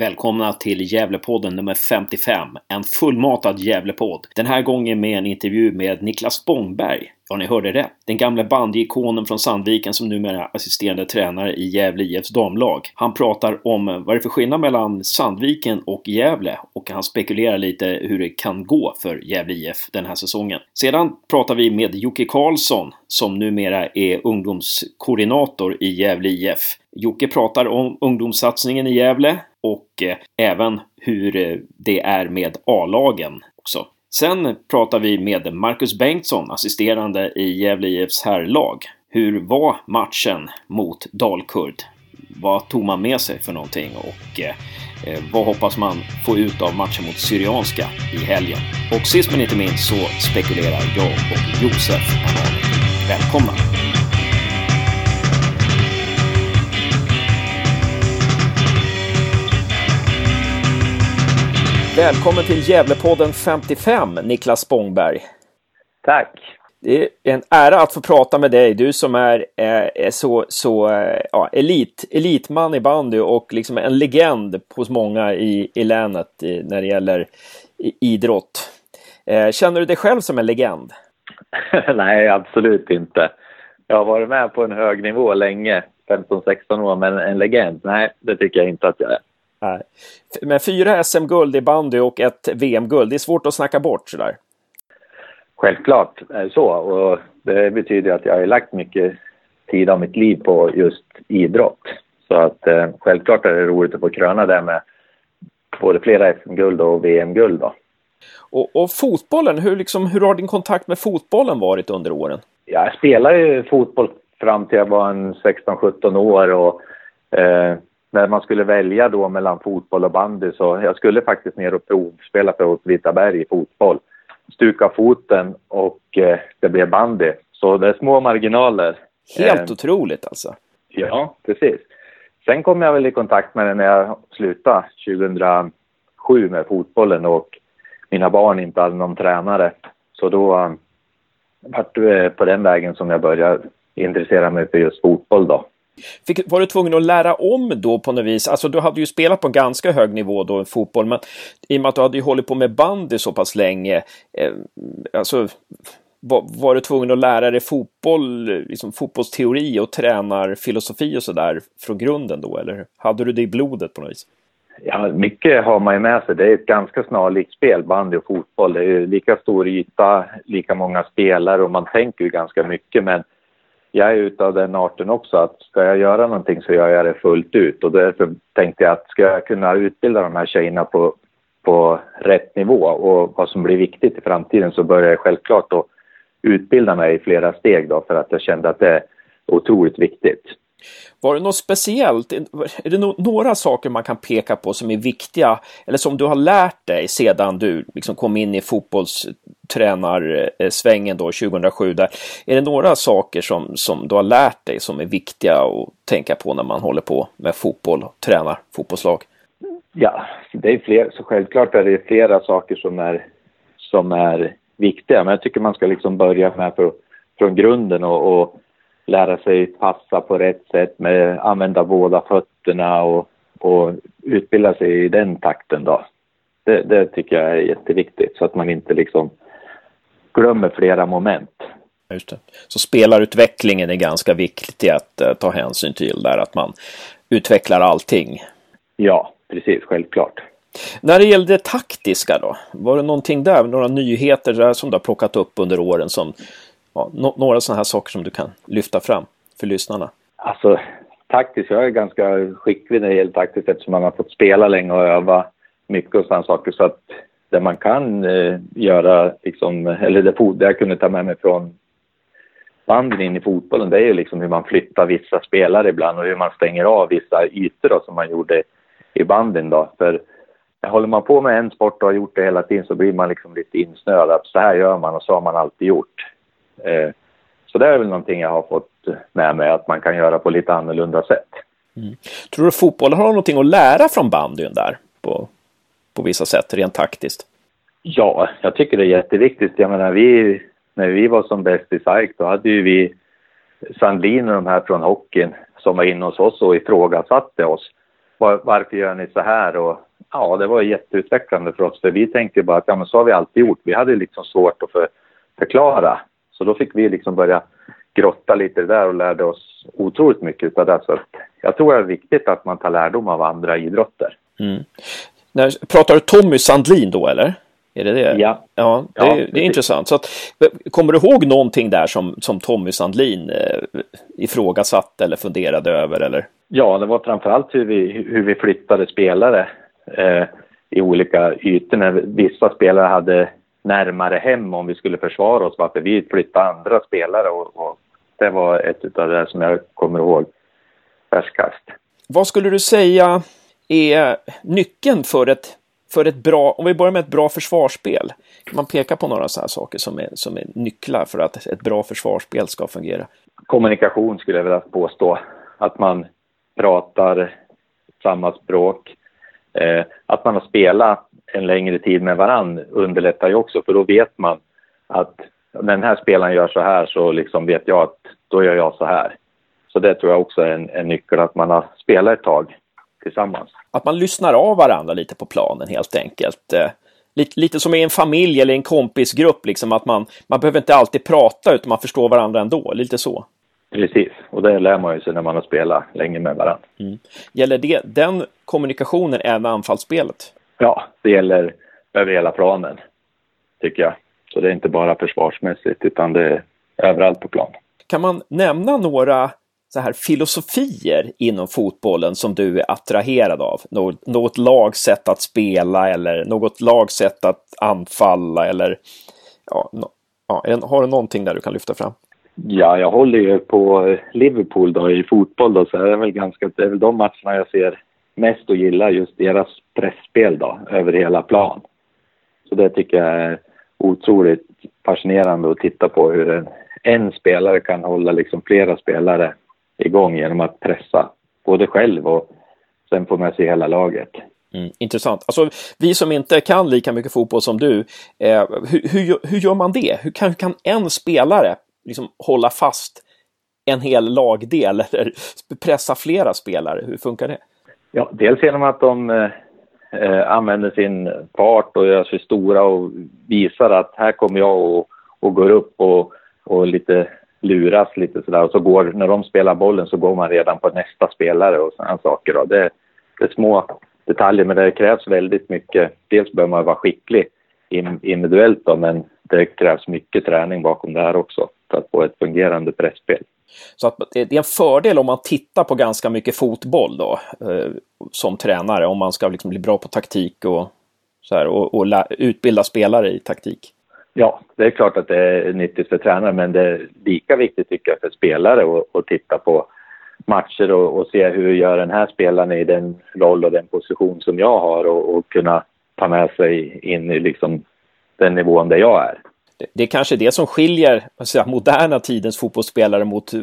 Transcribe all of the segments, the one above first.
Välkomna till Gävlepodden nummer 55. En fullmatad Gävlepodd. Den här gången med en intervju med Niklas Spångberg. Ja, ni hörde rätt. Den gamla bandyikonen från Sandviken som numera är assisterande tränare i Gävle IFs damlag. Han pratar om vad det är för skillnad mellan Sandviken och Gävle och han spekulerar lite hur det kan gå för Gävle IF den här säsongen. Sedan pratar vi med Jocke Karlsson som numera är ungdomskoordinator i Gävle IF. Jocke pratar om ungdomssatsningen i Gävle och eh, även hur eh, det är med A-lagen också. Sen pratar vi med Marcus Bengtsson, assisterande i Gävle IFs herrlag. Hur var matchen mot Dalkurd? Vad tog man med sig för någonting och eh, eh, vad hoppas man få ut av matchen mot Syrianska i helgen? Och sist men inte minst så spekulerar jag och Josef. Välkomna! Välkommen till Gävlepodden 55, Niklas Spångberg. Tack. Det är en ära att få prata med dig, du som är, är så, så ja, elit, elitman i bandy och liksom en legend hos många i, i länet när det gäller idrott. Eh, känner du dig själv som en legend? Nej, absolut inte. Jag har varit med på en hög nivå länge, 15-16 år, men en legend, nej, det tycker jag inte att jag är. Nej. Men fyra SM-guld i bandy och ett VM-guld, det är svårt att snacka bort sådär. Självklart det så och det betyder att jag har lagt mycket tid av mitt liv på just idrott. Så att eh, självklart är det roligt att få kröna det med både flera SM-guld och VM-guld då. Och, och, fotbollen, hur, liksom, hur har din kontakt med fotbollen varit under åren? Jag spelade ju fotboll fram till jag var en 16-17 år och eh, när man skulle välja då mellan fotboll och bandy så jag skulle faktiskt ner och provspela för Åtvidaberg i fotboll. Stuka foten och eh, det blev bandy. Så det är små marginaler. Helt eh, otroligt alltså. Ja, precis. Sen kom jag väl i kontakt med det när jag slutade 2007 med fotbollen och mina barn inte hade någon tränare. Så då um, var det på den vägen som jag började intressera mig för just fotboll då. Fick, var du tvungen att lära om då på något vis? Alltså du hade ju spelat på en ganska hög nivå då i fotboll, men i och med att du hade ju hållit på med bandy så pass länge, eh, alltså var, var, du tvungen att lära dig fotboll, liksom fotbollsteori och tränarfilosofi och sådär från grunden då, eller hade du det i blodet på något vis? Ja, mycket har man ju med sig. Det är ett ganska snarlikt spel, bandy och fotboll. Det är lika stor yta, lika många spelare och man tänker ju ganska mycket, men jag är utav den arten också att ska jag göra någonting så gör jag det fullt ut och därför tänkte jag att ska jag kunna utbilda de här tjejerna på, på rätt nivå och vad som blir viktigt i framtiden så börjar jag självklart att utbilda mig i flera steg då för att jag kände att det är otroligt viktigt. Var det något speciellt? Är det några saker man kan peka på som är viktiga eller som du har lärt dig sedan du liksom kom in i fotbollstränarsvängen då 2007? Där? Är det några saker som, som du har lärt dig som är viktiga att tänka på när man håller på med fotboll och tränar fotbollslag? Ja, det är fler, så självklart är det flera saker som är, som är viktiga, men jag tycker man ska liksom börja med för, från grunden och, och lära sig passa på rätt sätt med använda båda fötterna och, och utbilda sig i den takten då. Det, det, tycker jag är jätteviktigt så att man inte liksom glömmer flera moment. Just det. Så spelarutvecklingen är ganska viktig att uh, ta hänsyn till där, att man utvecklar allting. Ja, precis, självklart. När det gäller det taktiska då, var det någonting där, några nyheter där som du har plockat upp under åren som ja, no några sådana här saker som du kan lyfta fram för lyssnarna? Alltså taktiskt, jag är ganska skicklig när det gäller taktiskt eftersom man har fått spela länge och öva mycket och sådana saker så att det man kan eh, göra, liksom, eller det, det jag kunde ta med mig från banden in i fotbollen, det är ju liksom hur man flyttar vissa spelare ibland och hur man stänger av vissa ytor då, som man gjorde i banden då. För håller man på med en sport och har gjort det hela tiden så blir man liksom lite insnöad att så här gör man och så har man alltid gjort. Eh, så det är väl någonting jag har fått med mig att man kan göra på lite annorlunda sätt. Mm. Tror du fotbollen har någonting att lära från bandyn där på, på vissa sätt rent taktiskt? Ja, jag tycker det är jätteviktigt. Jag menar, vi, när vi var som bäst i SAIK då hade ju vi Sandlin och de här från hockeyn som var inne hos oss och ifrågasatte oss. var, varför gör ni så här? Och ja, det var jätteutvecklande för oss, för vi tänkte bara att ja, men så har vi alltid gjort. Vi hade liksom svårt att för, förklara, så då fick vi liksom börja grotta lite där och lärde oss otroligt mycket av det. Så jag tror det är viktigt att man tar lärdom av andra idrotter. Mm. När, pratar du Tommy Sandlin då eller? Är det det? Ja. Ja, det, ja, det är intressant. Så att, kommer du ihåg någonting där som, som Tommy Sandlin eh, ifrågasatte eller funderade över? Eller? Ja, det var framförallt hur vi, hur vi flyttade spelare eh, i olika ytor. När vissa spelare hade närmare hem om vi skulle försvara oss, varför vi flyttade andra spelare. Och, och det var ett av det som jag kommer ihåg färskast. Vad skulle du säga är nyckeln för ett, för ett bra, om vi börjar med ett bra försvarsspel? Kan man peka på några sådana saker som är, som är nycklar för att ett bra försvarsspel ska fungera? Kommunikation skulle jag vilja påstå. Att man pratar samma språk. Eh, att man har spelat en längre tid med varann underlättar ju också, för då vet man att när den här spelaren gör så här så liksom vet jag att då gör jag så här. Så det tror jag också är en, en nyckel, att man har spelat ett tag tillsammans. Att man lyssnar av varandra lite på planen helt enkelt. Eh, lite, lite som i en familj eller en kompisgrupp, liksom att man, man behöver inte alltid prata utan man förstår varandra ändå, lite så. Precis, och det lär man ju sig när man har spelat länge med varandra. Mm. Gäller det, den kommunikationen även anfallsspelet? Ja, det gäller över hela planen, tycker jag. Så det är inte bara försvarsmässigt, utan det är överallt på plan. Kan man nämna några så här filosofier inom fotbollen som du är attraherad av? Något, något lagsätt att spela eller något lagsätt att anfalla eller ja, no, ja, har du någonting där du kan lyfta fram? Ja, jag håller ju på Liverpool då i fotboll då, så är det väl ganska, det är väl de matcherna jag ser mest och gillar just deras pressspel då, över hela plan. Så det tycker jag är otroligt fascinerande att titta på hur en, en spelare kan hålla liksom flera spelare igång genom att pressa både själv och sen få med sig hela laget. Mm, intressant. Alltså, vi som inte kan lika mycket fotboll som du, eh, hur, hur, hur, gör man det? Hur kan, hur kan en spelare liksom hålla fast en hel lagdel eller pressa flera spelare? Hur funkar det? Ja, dels genom att de eh, eh, använder sin fart och gör sig stora och visar att här kommer jag och, och går upp och, och lite luras lite sådär och så går, när de spelar bollen så går man redan på nästa spelare och sådana saker. Då. Det, det är små detaljer men det krävs väldigt mycket. Dels behöver man vara skicklig individuellt då, men det krävs mycket träning bakom det här också för att få ett fungerande pressspel. Så att det är en fördel om man tittar på ganska mycket fotboll då eh, som tränare om man ska liksom bli bra på taktik och, så här, och, och utbilda spelare i taktik. Ja, det är klart att det är nyttigt för tränare men det är lika viktigt tycker jag för spelare att titta på matcher och, och, se hur gör den här spelaren i den roll och den position som jag har och, och kunna ta med sig in i liksom den nivån där jag är det är kanske det som skiljer säga, moderna tidens fotbollsspelare mot eh,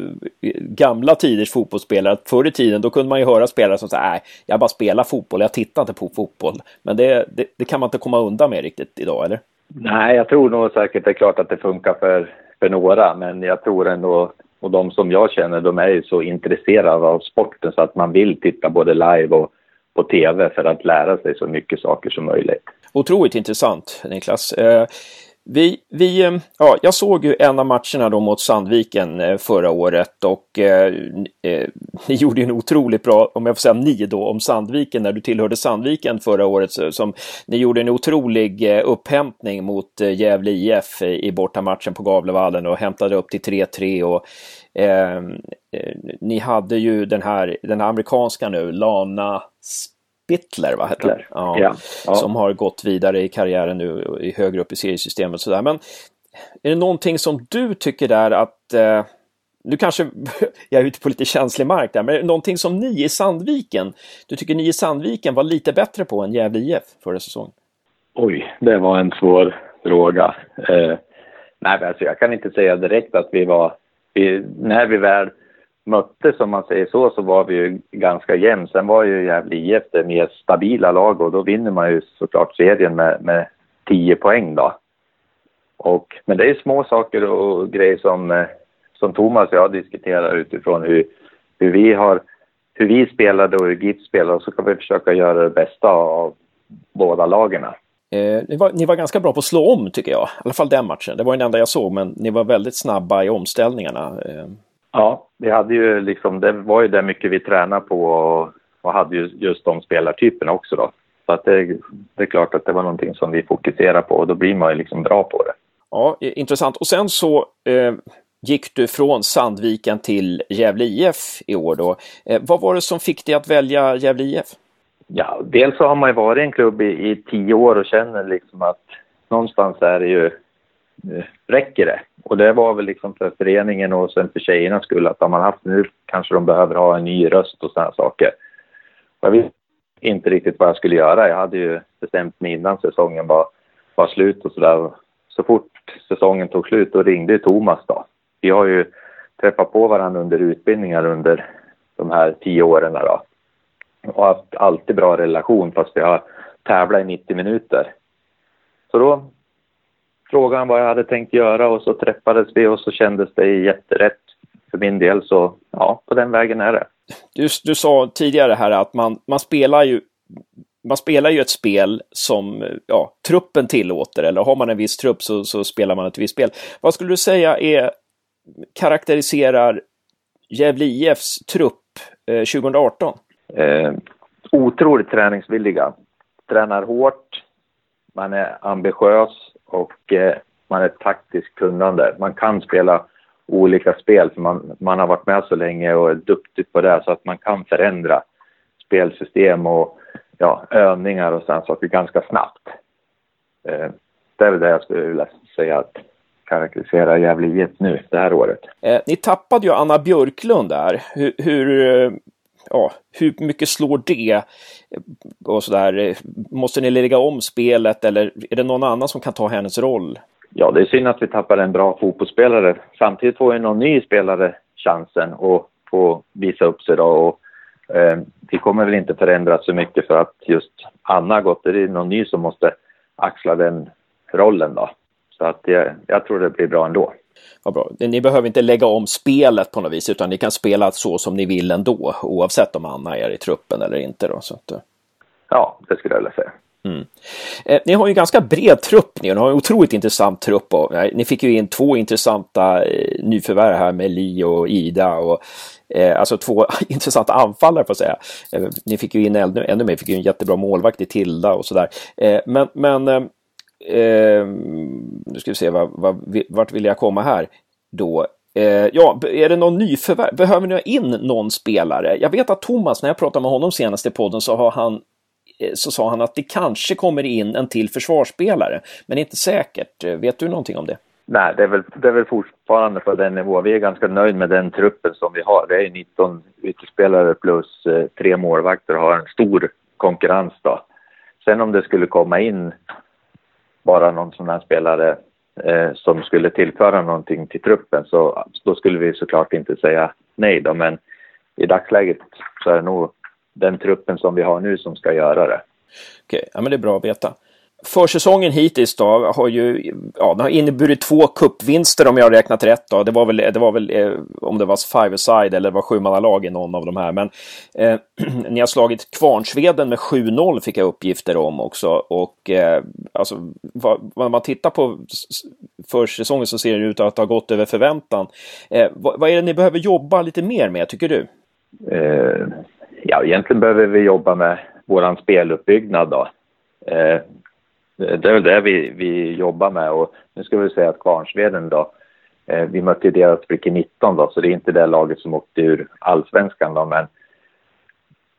gamla tiders fotbollsspelare. Förr i tiden då kunde man ju höra spelare som säger nej, jag bara spelar fotboll, jag tittar inte på fotboll. Men det, det, det, kan man inte komma undan med riktigt idag, eller? Nej, jag tror nog säkert det är klart att det funkar för, för några, men jag tror ändå, och de som jag känner, de är ju så intresserade av sporten så att man vill titta både live och på tv för att lära sig så mycket saker som möjligt. Otroligt intressant, Niklas. Vi, vi, eh, ja, jag såg ju en av matcherna då mot Sandviken eh, förra året och eh, eh ni gjorde ju en otroligt bra, om jag får säga ni då, om Sandviken när du tillhörde Sandviken förra året. Som, ni gjorde en otrolig upphämtning mot Gävle IF i bortamatchen på Gavlevallen och hämtade upp till 3-3 och eh, ni hade ju den här, den här amerikanska nu, Lana Bittler, va, heter ja, ja, ja. Som har gått vidare i karriären nu i högre upp i seriesystemet sådär. Men är det någonting som du tycker där att eh, nu kanske jag är ute på lite känslig mark där, men är det någonting som ni i Sandviken, du tycker ni i Sandviken var lite bättre på än Gävle IF förra säsongen? Oj, det var en svår fråga. Eh, nej, alltså jag kan inte säga direkt att vi var, vi, när vi väl möttes, om man säger så, så var vi ju ganska jämn. Sen var ju Gävle IF det mer stabila lag och då vinner man ju såklart serien med, med 10 poäng då. Och, men det är små saker och grejer som, eh, som Thomas och jag diskuterar utifrån hur, hur vi har hur vi spelade och hur GIF spelade och så kan vi försöka göra det bästa av båda lagen. Eh, ni, var, ni, var, ganska bra på att slå om tycker jag, i alla fall den matchen. Det var den enda jag såg, men ni var väldigt snabba i omställningarna. Eh. Ja, vi hade ju liksom, det var ju det mycket vi tränade på och, och hade ju just de spelartyperna också då. Så att det, det, är klart att det var någonting som vi fokuserade på och då blir man ju liksom bra på det. Ja, intressant. Och sen så eh, gick du från Sandviken till Gävle IF i år då. Eh, vad var det som fick dig att välja Gävle IF? Ja, dels så har man ju varit i en klubb i, i tio år och känner liksom att någonstans är det ju, eh, räcker det? Och det var väl liksom för föreningen och sen för tjejernas skull att har man haft nu kanske de behöver ha en ny röst och sådana saker. Jag visste inte riktigt vad jag skulle göra. Jag hade ju bestämt mig innan säsongen var, var slut och sådär. Så fort säsongen tog slut då ringde Thomas då. Vi har ju träffat på varandra under utbildningar under de här tio åren då och haft alltid bra relation fast vi har tävlat i 90 minuter. Så då frågade han vad jag hade tänkt göra och så träffades vi och så kändes det jätterätt för min del. Så ja, på den vägen är det. Du, du sa tidigare här att man, man spelar ju man spelar ju ett spel som ja, truppen tillåter, eller har man en viss trupp så, så spelar man ett visst spel. Vad skulle du säga är karaktäriserar Gävle IFs trupp eh, 2018? Eh, otroligt träningsvilliga. Tränar hårt, man är ambitiös och eh, man är taktiskt kunnande. Man kan spela olika spel för man, man har varit med så länge och är duktig på det så att man kan förändra spelsystem och ja, övningar och sådana saker ganska snabbt. Eh, det är väl det jag skulle vilja säga att karaktärisera Gävle IF nu det här året. Eh, ni tappade ju Anna Björklund där. Hur, hur, ja, hur mycket slår det? Och så där. Måste ni lägga om spelet eller är det någon annan som kan ta hennes roll? Ja, det är synd att vi tappar en bra fotbollsspelare. Samtidigt får ju någon ny spelare chansen att få visa upp sig då. Och, eh, det kommer väl inte förändras så mycket för att just Anna har gått. Det är någon ny som måste axla den rollen då. Så att jag, jag tror det blir bra ändå. Vad bra. Ni behöver inte lägga om spelet på något vis utan ni kan spela så som ni vill ändå oavsett om Anna är i truppen eller inte. Då, så att, eh. Ja, det skulle jag vilja säga. Mm. Eh, ni har ju ganska bred trupp ni, ni har en otroligt intressant trupp och eh, ni fick ju in två intressanta eh, nyförvärv här med Li och Ida och eh, alltså två intressanta anfallare får jag säga. Eh, ni fick ju in ännu, ännu mer, fick ju en jättebra målvakt i Tilda och sådär. Eh, men men eh, nu ska vi se, vad, vad, vart vill jag komma här då? Eh, ja, är det någon nyförvärv? Behöver ni ha in någon spelare? Jag vet att Thomas, när jag pratade med honom senast i podden, så, har han, eh, så sa han att det kanske kommer in en till försvarsspelare, men inte säkert. Vet du någonting om det? Nej, det är väl, det är väl fortfarande på den nivån. Vi är ganska nöjda med den truppen som vi har. Det är 19 ytterspelare plus eh, tre målvakter och har en stor konkurrens då. Sen om det skulle komma in bara någon sån här spelare eh, som skulle tillföra någonting till truppen så då skulle vi såklart inte säga nej då, men i dagsläget så är det nog den truppen som vi har nu som ska göra det. Okej, ja, men det är bra att veta. Försäsongen hittills då har ju ja, den har inneburit två kuppvinster om jag har räknat rätt. Då. Det var väl, det var väl eh, om det var five-a-side eller var sjumannalag i någon av de här. Men eh, ni har slagit Kvarnsveden med 7-0 fick jag uppgifter om också. Och eh, alltså, vad, vad man tittar på försäsongen så ser det ut att ha gått över förväntan. Eh, vad, vad, är det ni behöver jobba lite mer med tycker du? Eh, ja, egentligen behöver vi jobba med våran speluppbyggnad då. Eh, det är väl det vi, vi jobbar med och nu ska vi säga att Kvarnsveden då, eh, vi mötte deras Bricke 19 då, så det är inte det laget som åkte ur allsvenskan då, men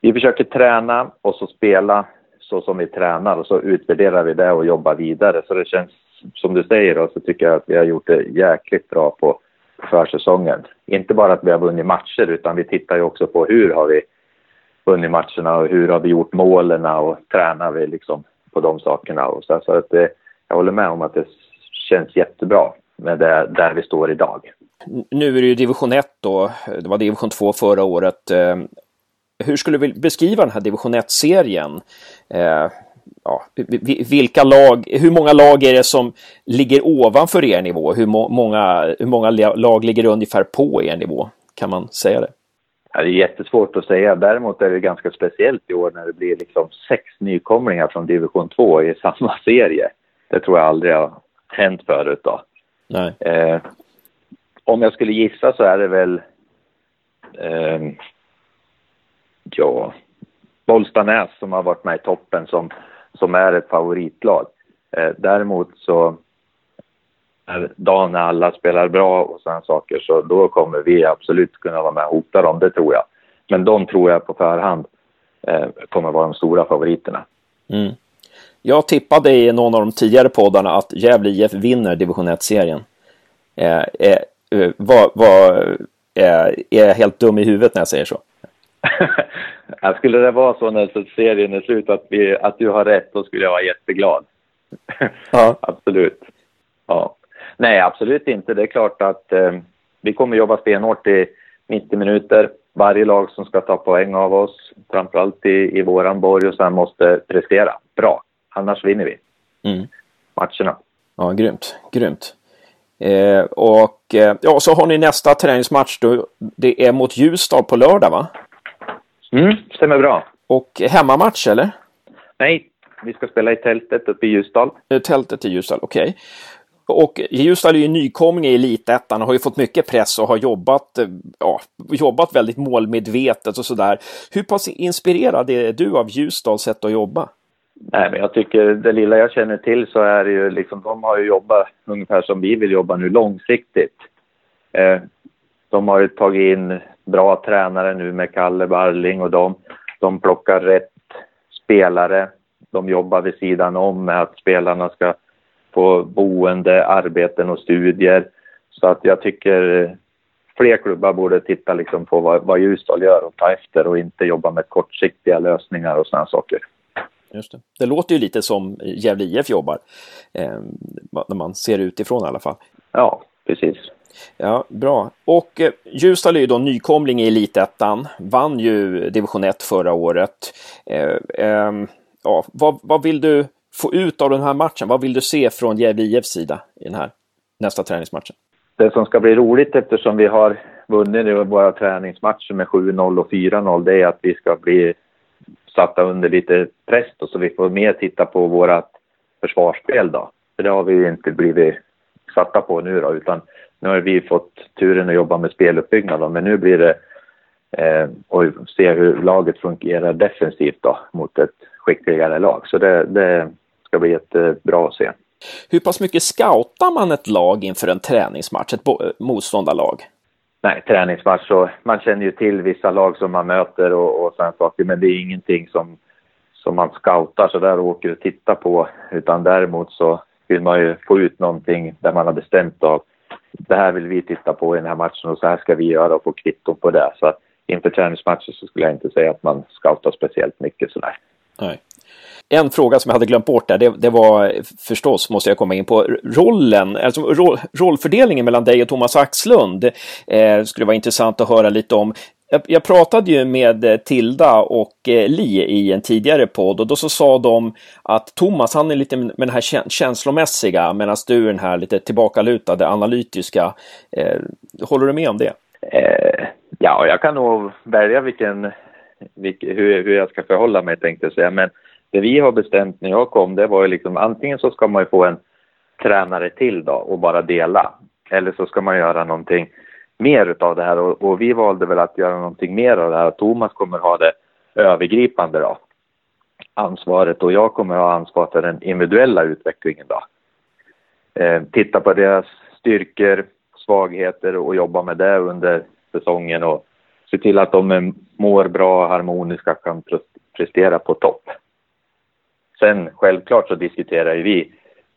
vi försöker träna och så spela så som vi tränar och så utvärderar vi det och jobbar vidare. Så det känns, som du säger då, så tycker jag att vi har gjort det jäkligt bra på försäsongen. Inte bara att vi har vunnit matcher, utan vi tittar ju också på hur har vi vunnit matcherna och hur har vi gjort målen och tränar vi liksom på de sakerna. Och så, så att det, jag håller med om att det känns jättebra med det där vi står idag. Nu är det ju division 1 då, det var division 2 förra året. Eh, hur skulle du beskriva den här division 1-serien? Eh, ja, vilka lag, hur många lag är det som ligger ovanför er nivå? Hur många, hur många lag ligger ungefär på er nivå? Kan man säga det? Det är jättesvårt att säga. Däremot är det ganska speciellt i år när det blir liksom sex nykomlingar från division 2 i samma serie. Det tror jag aldrig har hänt förut. Då. Eh, om jag skulle gissa så är det väl eh, ja, Bollstanäs som har varit med i toppen som, som är ett favoritlag. Eh, däremot så dagen när alla spelar bra och sådana saker så då kommer vi absolut kunna vara med och hota dem, det tror jag. Men de tror jag på förhand eh, kommer vara de stora favoriterna. Mm. Jag tippade i någon av de tidigare poddarna att Gävle IF vinner division 1-serien. Eh, eh, eh, eh, är jag helt dum i huvudet när jag säger så? skulle det vara så när serien är slut att, vi, att du har rätt, då skulle jag vara jätteglad. Ja. absolut. Ja. Nej, absolut inte. Det är klart att eh, vi kommer jobba stenhårt i 90 minuter. Varje lag som ska ta poäng av oss, framförallt i, i våran borg och sen måste prestera bra. Annars vinner vi mm. matcherna. Ja, grymt. Grymt. Eh, och eh, ja, så har ni nästa träningsmatch då. Det är mot Ljusdal på lördag, va? Mm, stämmer bra. Och hemmamatch, eller? Nej, vi ska spela i tältet uppe i Ljusdal. Eh, tältet i Ljusdal, okej. Okay. Och Ljusdal är ju nykomling i elitettan och har ju fått mycket press och har jobbat, eh, ja, jobbat väldigt målmedvetet och sådär. Hur pass inspirerad är du av Ljusdals sätt att jobba? Nej, men jag tycker det lilla jag känner till så är det ju liksom, de har ju jobbat ungefär som vi vill jobba nu långsiktigt. Eh, de har ju tagit in bra tränare nu med Kalle Barling och de, de plockar rätt spelare. De jobbar vid sidan om med att spelarna ska få boende, arbeten och studier. Så att jag tycker fler klubbar borde titta liksom på vad, vad Ljusdal gör och ta efter och inte jobba med kortsiktiga lösningar och sådana saker. Just det. det låter ju lite som Gävle IF jobbar, eh, när man ser utifrån i alla fall. Ja, precis. Ja, bra. Och eh, Ljusdal är ju då nykomling i Elitettan, vann ju division 1 förra året. Eh, eh, ja, vad, vad vill du få ut av den här matchen? Vad vill du se från Gävle IFs sida i den här nästa träningsmatchen? Det som ska bli roligt eftersom vi har vunnit våra träningsmatcher med 7-0 och 4-0 det är att vi ska bli satta under lite press då, så vi får mer titta på vårt försvarsspel då. För det har vi inte blivit satta på nu då, utan nu har vi fått turen att jobba med speluppbyggnad då, men nu blir det eh, och se hur laget fungerar defensivt då mot ett skickligare lag. Så det, det ska bli jättebra att se. Hur pass mycket scoutar man ett lag inför en träningsmatch, ett motståndarlag? Nej, träningsmatch så man känner ju till vissa lag som man möter och, och sådana saker, men det är ingenting som, som man scoutar så där och åker och tittar på, utan däremot så vill man ju få ut någonting där man har bestämt av det här vill vi titta på i den här matchen och så här ska vi göra och få kvitto på det. Så att inför träningsmatcher så skulle jag inte säga att man scoutar speciellt mycket sådär. Nej. En fråga som jag hade glömt bort där, det, det var förstås, måste jag komma in på, rollen, alltså roll, rollfördelningen mellan dig och Thomas Axlund. Eh, skulle vara intressant att höra lite om. Jag, jag pratade ju med Tilda och eh, Li i en tidigare podd och då så sa de att Thomas, han är lite med den här känslomässiga medan du är den här lite tillbakalutade, analytiska. Eh, håller du med om det? Eh, ja, jag kan nog välja vilken, vilken hur, hur jag ska förhålla mig tänkte jag säga. Men det vi har bestämt när jag kom, det var ju liksom antingen så ska man ju få en tränare till då och bara dela. Eller så ska man göra någonting mer av det här och, och, vi valde väl att göra någonting mer av det här. Thomas kommer ha det övergripande då, ansvaret och jag kommer ha ansvar för den individuella utvecklingen då. Eh, titta på deras styrkor, svagheter och jobba med det under säsongen och se till att de mår bra, harmoniska, kan prestera på topp. Sen självklart så diskuterar ju vi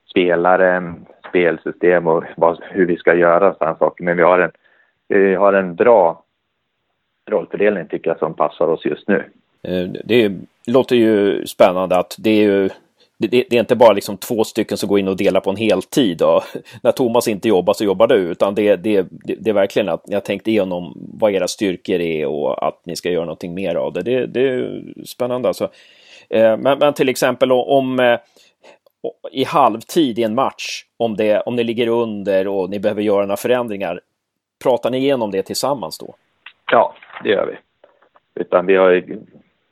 spelare, spelsystem och vad, hur vi ska göra sådana saker. Men vi har en, vi har en bra rollfördelning tycker jag som passar oss just nu. Eh, det låter ju spännande att det är ju det, det, är inte bara liksom två stycken som går in och delar på en heltid. Och när Thomas inte jobbar så jobbar du, utan det, det, det är verkligen att ni har tänkt igenom vad era styrkor är och att ni ska göra någonting mer av det. Det, det är spännande alltså. Eh, men, men, till exempel om eh, i halvtid i en match, om, det, om ni ligger under och ni behöver göra några förändringar, pratar ni igenom det tillsammans då? Ja, det gör vi. Utan vi har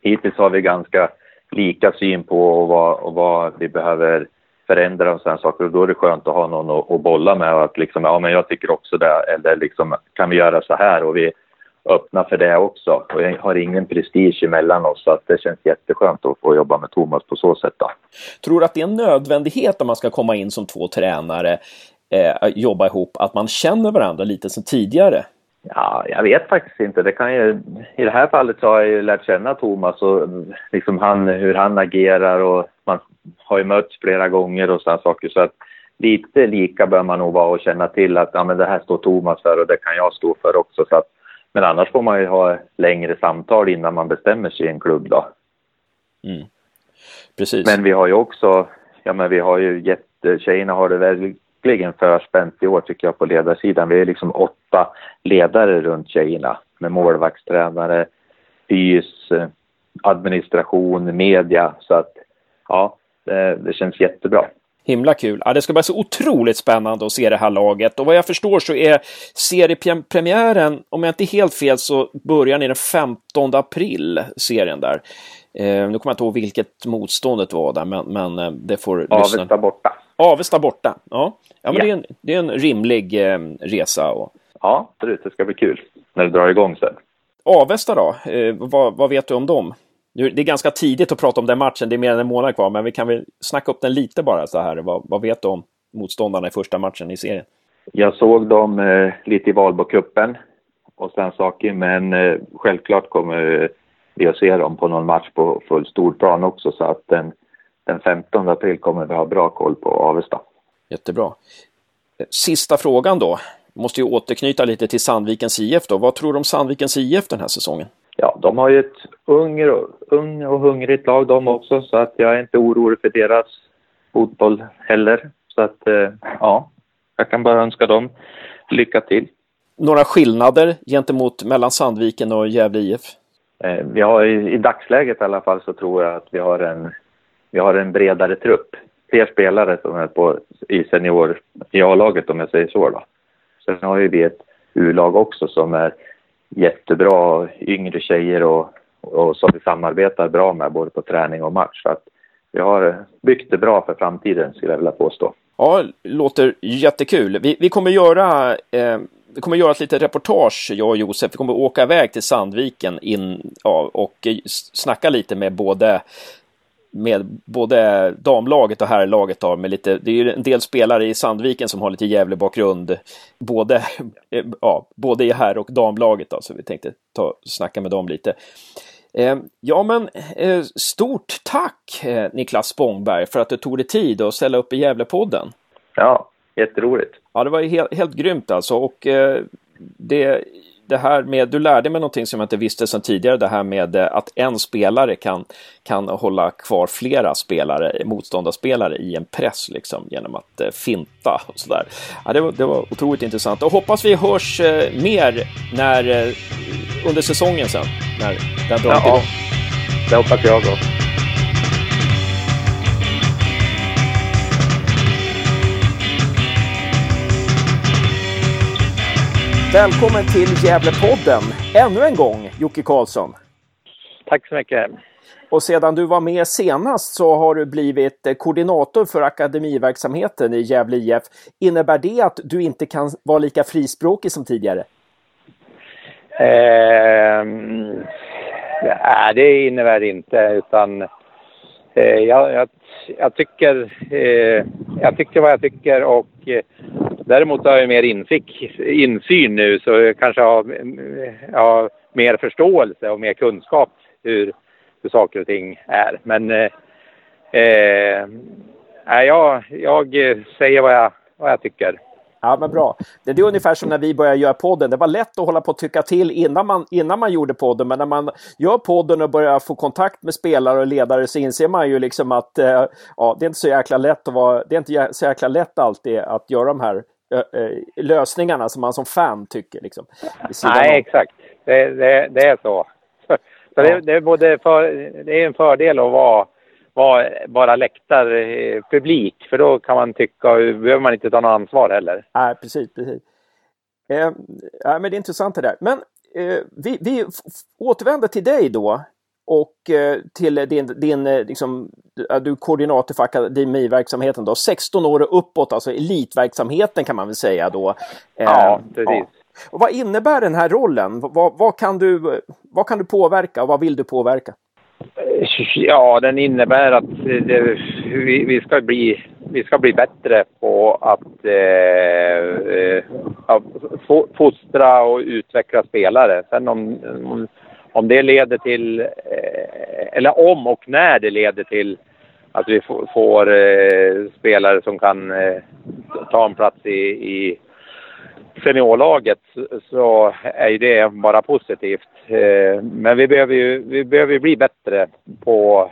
hittills har vi ganska lika syn på vad, och vad vi behöver förändra och sådana saker och då är det skönt att ha någon att, att bolla med och att liksom, ja men jag tycker också det eller liksom kan vi göra så här och vi öppna för det också. Och jag har ingen prestige emellan oss så att det känns jätteskönt att få jobba med Thomas på så sätt. Då. Tror du att det är en nödvändighet om man ska komma in som två tränare, eh, jobba ihop, att man känner varandra lite som tidigare? Ja, jag vet faktiskt inte. Det kan ju, I det här fallet så har jag ju lärt känna Thomas och liksom han, hur han agerar och man har ju mötts flera gånger och sådana saker. Så att lite lika bör man nog vara och känna till att ja, men det här står Thomas för och det kan jag stå för också. Så att men annars får man ju ha längre samtal innan man bestämmer sig i en klubb då. Mm. Precis. Men vi har ju också, ja men vi har ju jätte, tjejerna har det verkligen förspänt i år tycker jag på ledarsidan. Vi är liksom åtta ledare runt tjejerna med målvaktstränare, fys, administration, media. Så att ja, det, det känns jättebra. Himla kul. Ja, det ska bli så otroligt spännande att se det här laget. Och vad jag förstår så är seriepremiären, om jag inte är helt fel, så börjar ni den 15 april, serien där. Eh, nu kommer jag inte ihåg vilket motståndet var där, men, men eh, det får... Avesta lyssna. borta. Avesta borta, ja. Ja, men ja. Det, är en, det är en rimlig eh, resa. Och... Ja, absolut. Det ska bli kul när det drar igång sen. Avesta då? Eh, vad, vad vet du om dem? Det är ganska tidigt att prata om den matchen, det är mer än en månad kvar, men vi kan väl snacka upp den lite bara så här. Vad, vad vet du om motståndarna i första matchen i serien? Jag såg dem eh, lite i Valbocupen och sen saker, men eh, självklart kommer vi att se dem på någon match på full storplan också, så att den, den 15 april kommer vi ha bra koll på Avesta. Jättebra. Sista frågan då. Måste ju återknyta lite till Sandvikens IF då. Vad tror du om Sandvikens IF den här säsongen? Ja, de har ju ett ung och, ung och hungrigt lag de också så att jag är inte orolig för deras fotboll heller. Så att eh, ja, jag kan bara önska dem lycka till. Några skillnader gentemot mellan Sandviken och Gävle IF? Eh, vi har i, i dagsläget i alla fall så tror jag att vi har en, vi har en bredare trupp. Fler spelare som är på, i senior, i A-laget om jag säger så då. Sen har ju vi ett U-lag också som är jättebra yngre tjejer och, och som vi samarbetar bra med både på träning och match. Så att vi har byggt det bra för framtiden skulle jag vilja påstå. Ja, låter jättekul. Vi, vi kommer göra eh, vi kommer göra ett litet reportage, jag och Josef. Vi kommer åka iväg till Sandviken in, ja, och snacka lite med både med både damlaget och herrlaget då, med lite, det är ju en del spelare i Sandviken som har lite Gävle-bakgrund, både, ja, både i herr och damlaget då, så vi tänkte ta, snacka med dem lite. Eh, ja men eh, stort tack eh, Niklas Spångberg för att du tog dig tid att ställa upp i Gävlepodden. Ja, jätteroligt. Ja, det var helt, helt grymt alltså och eh, det det här med, du lärde mig någonting som jag inte visste sedan tidigare, det här med eh, att en spelare kan, kan hålla kvar flera spelare, motståndarspelare i en press liksom genom att eh, finta och sådär. Ja, det, var, det var otroligt intressant och hoppas vi hörs eh, mer när, under säsongen sen, när den drar ja, igång. Det hoppas jag också. Välkommen till Gävlepodden ännu en gång, Jocke Karlsson. Tack så mycket. Och sedan du var med senast så har du blivit koordinator för akademiverksamheten i Gävle IF. Innebär det att du inte kan vara lika frispråkig som tidigare? Eh, nej, det innebär det inte, utan eh, jag, jag, jag, tycker, eh, jag tycker vad jag tycker och eh, Däremot har jag mer infick, insyn nu så jag kanske har, mm, har mer förståelse och mer kunskap hur, hur saker och ting är. Men eh, eh, jag, jag säger vad jag, vad jag tycker. Ja, men bra. Det är ungefär som när vi började göra podden. Det var lätt att hålla på och tycka till innan man, innan man gjorde podden, men när man gör podden och börjar få kontakt med spelare och ledare så inser man ju liksom att eh, ja, det är inte så jäkla lätt att vara, det är inte så jäkla lätt alltid att göra de här lösningarna som man som fan tycker. Liksom, Nej, exakt. Det, det, det, är så. så det, det, är både för, det är en fördel att vara, vara bara läktarpublik, för då kan man tycka, behöver man inte ta något ansvar heller. Nej, precis, precis. Eh, men det är intressant det där. Men eh, vi, vi återvänder till dig då och eh, till din, din eh, liksom, du koordinator för akademiverksamheten då, 16 år och uppåt, alltså elitverksamheten kan man väl säga då. Ja, precis. Ja. Och vad innebär den här rollen? Vad, vad, kan du, vad kan du påverka och vad vill du påverka? Ja, den innebär att det, vi, vi, ska bli, vi ska bli bättre på att eh, eh, fostra och utveckla spelare. Sen om, om, om det leder till, eh, eller om och när det leder till att vi får, eh, spelare som kan eh, ta en plats i, i seniorlaget så är ju det bara positivt. Men vi behöver ju vi behöver bli bättre på,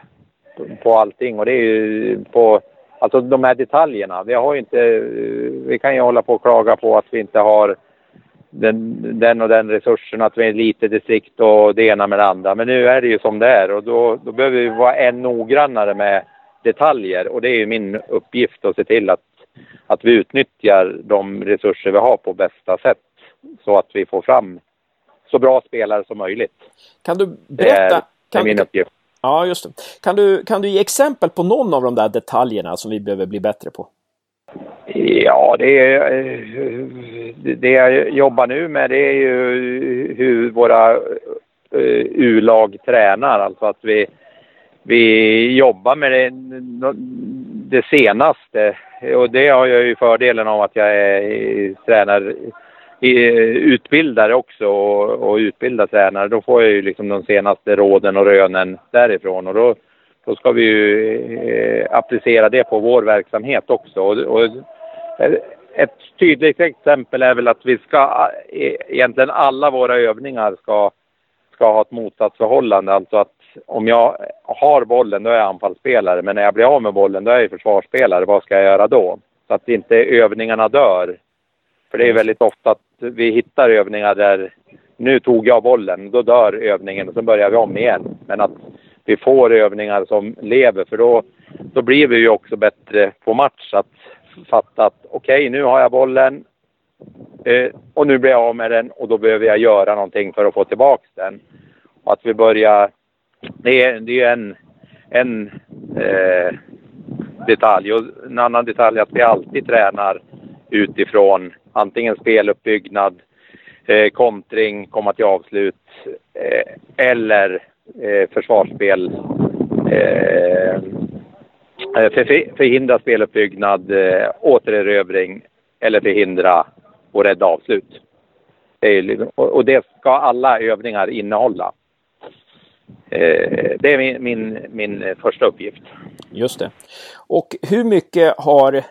på allting och det är ju på alltså de här detaljerna. Vi har ju inte, vi kan ju hålla på och klaga på att vi inte har den, den och den resursen, att vi är ett litet distrikt och det ena med det andra. Men nu är det ju som det är och då, då behöver vi vara än noggrannare med detaljer och det är ju min uppgift att se till att att vi utnyttjar de resurser vi har på bästa sätt så att vi får fram så bra spelare som möjligt. Kan du berätta? Det är, min uppgift. Ja, just det. Kan du, kan du ge exempel på någon av de där detaljerna som vi behöver bli bättre på? Ja, det, är, eh, det jag jobbar nu med det är ju hur våra eh, U-lag tränar. Alltså att vi, vi jobbar med det, det senaste och det har jag ju fördelen av att jag är tränar utbildare också och, och utbildar tränare. Då får jag ju liksom de senaste råden och rönen därifrån och då, då ska vi ju eh, applicera det på vår verksamhet också. Och, och, ett tydligt exempel är väl att vi ska, eh, egentligen alla våra övningar ska, ska ha ett motsatsförhållande. Alltså att om jag har bollen, då är jag anfallsspelare. Men när jag blir av med bollen, då är jag försvarsspelare. Vad ska jag göra då? Så att inte övningarna dör. För det är väldigt ofta att vi hittar övningar där nu tog jag bollen, då dör övningen och så börjar vi om igen. Men att vi får övningar som lever, för då, då blir vi ju också bättre på match. Att fattat, okej, okay, nu har jag bollen eh, och nu blir jag av med den och då behöver jag göra någonting för att få tillbaka den. Och att vi börjar det är, ju en, en eh, detalj. Och en annan detalj är att vi alltid tränar utifrån antingen speluppbyggnad, eh, kontring, komma till avslut eh, eller eh, försvarsspel. Eh, Eh, för, förhindra speluppbyggnad, eh, återerövring eller förhindra och rädda avslut. Det är, och det ska alla övningar innehålla. Eh, det är min, min, min första uppgift. Just det. Och hur mycket har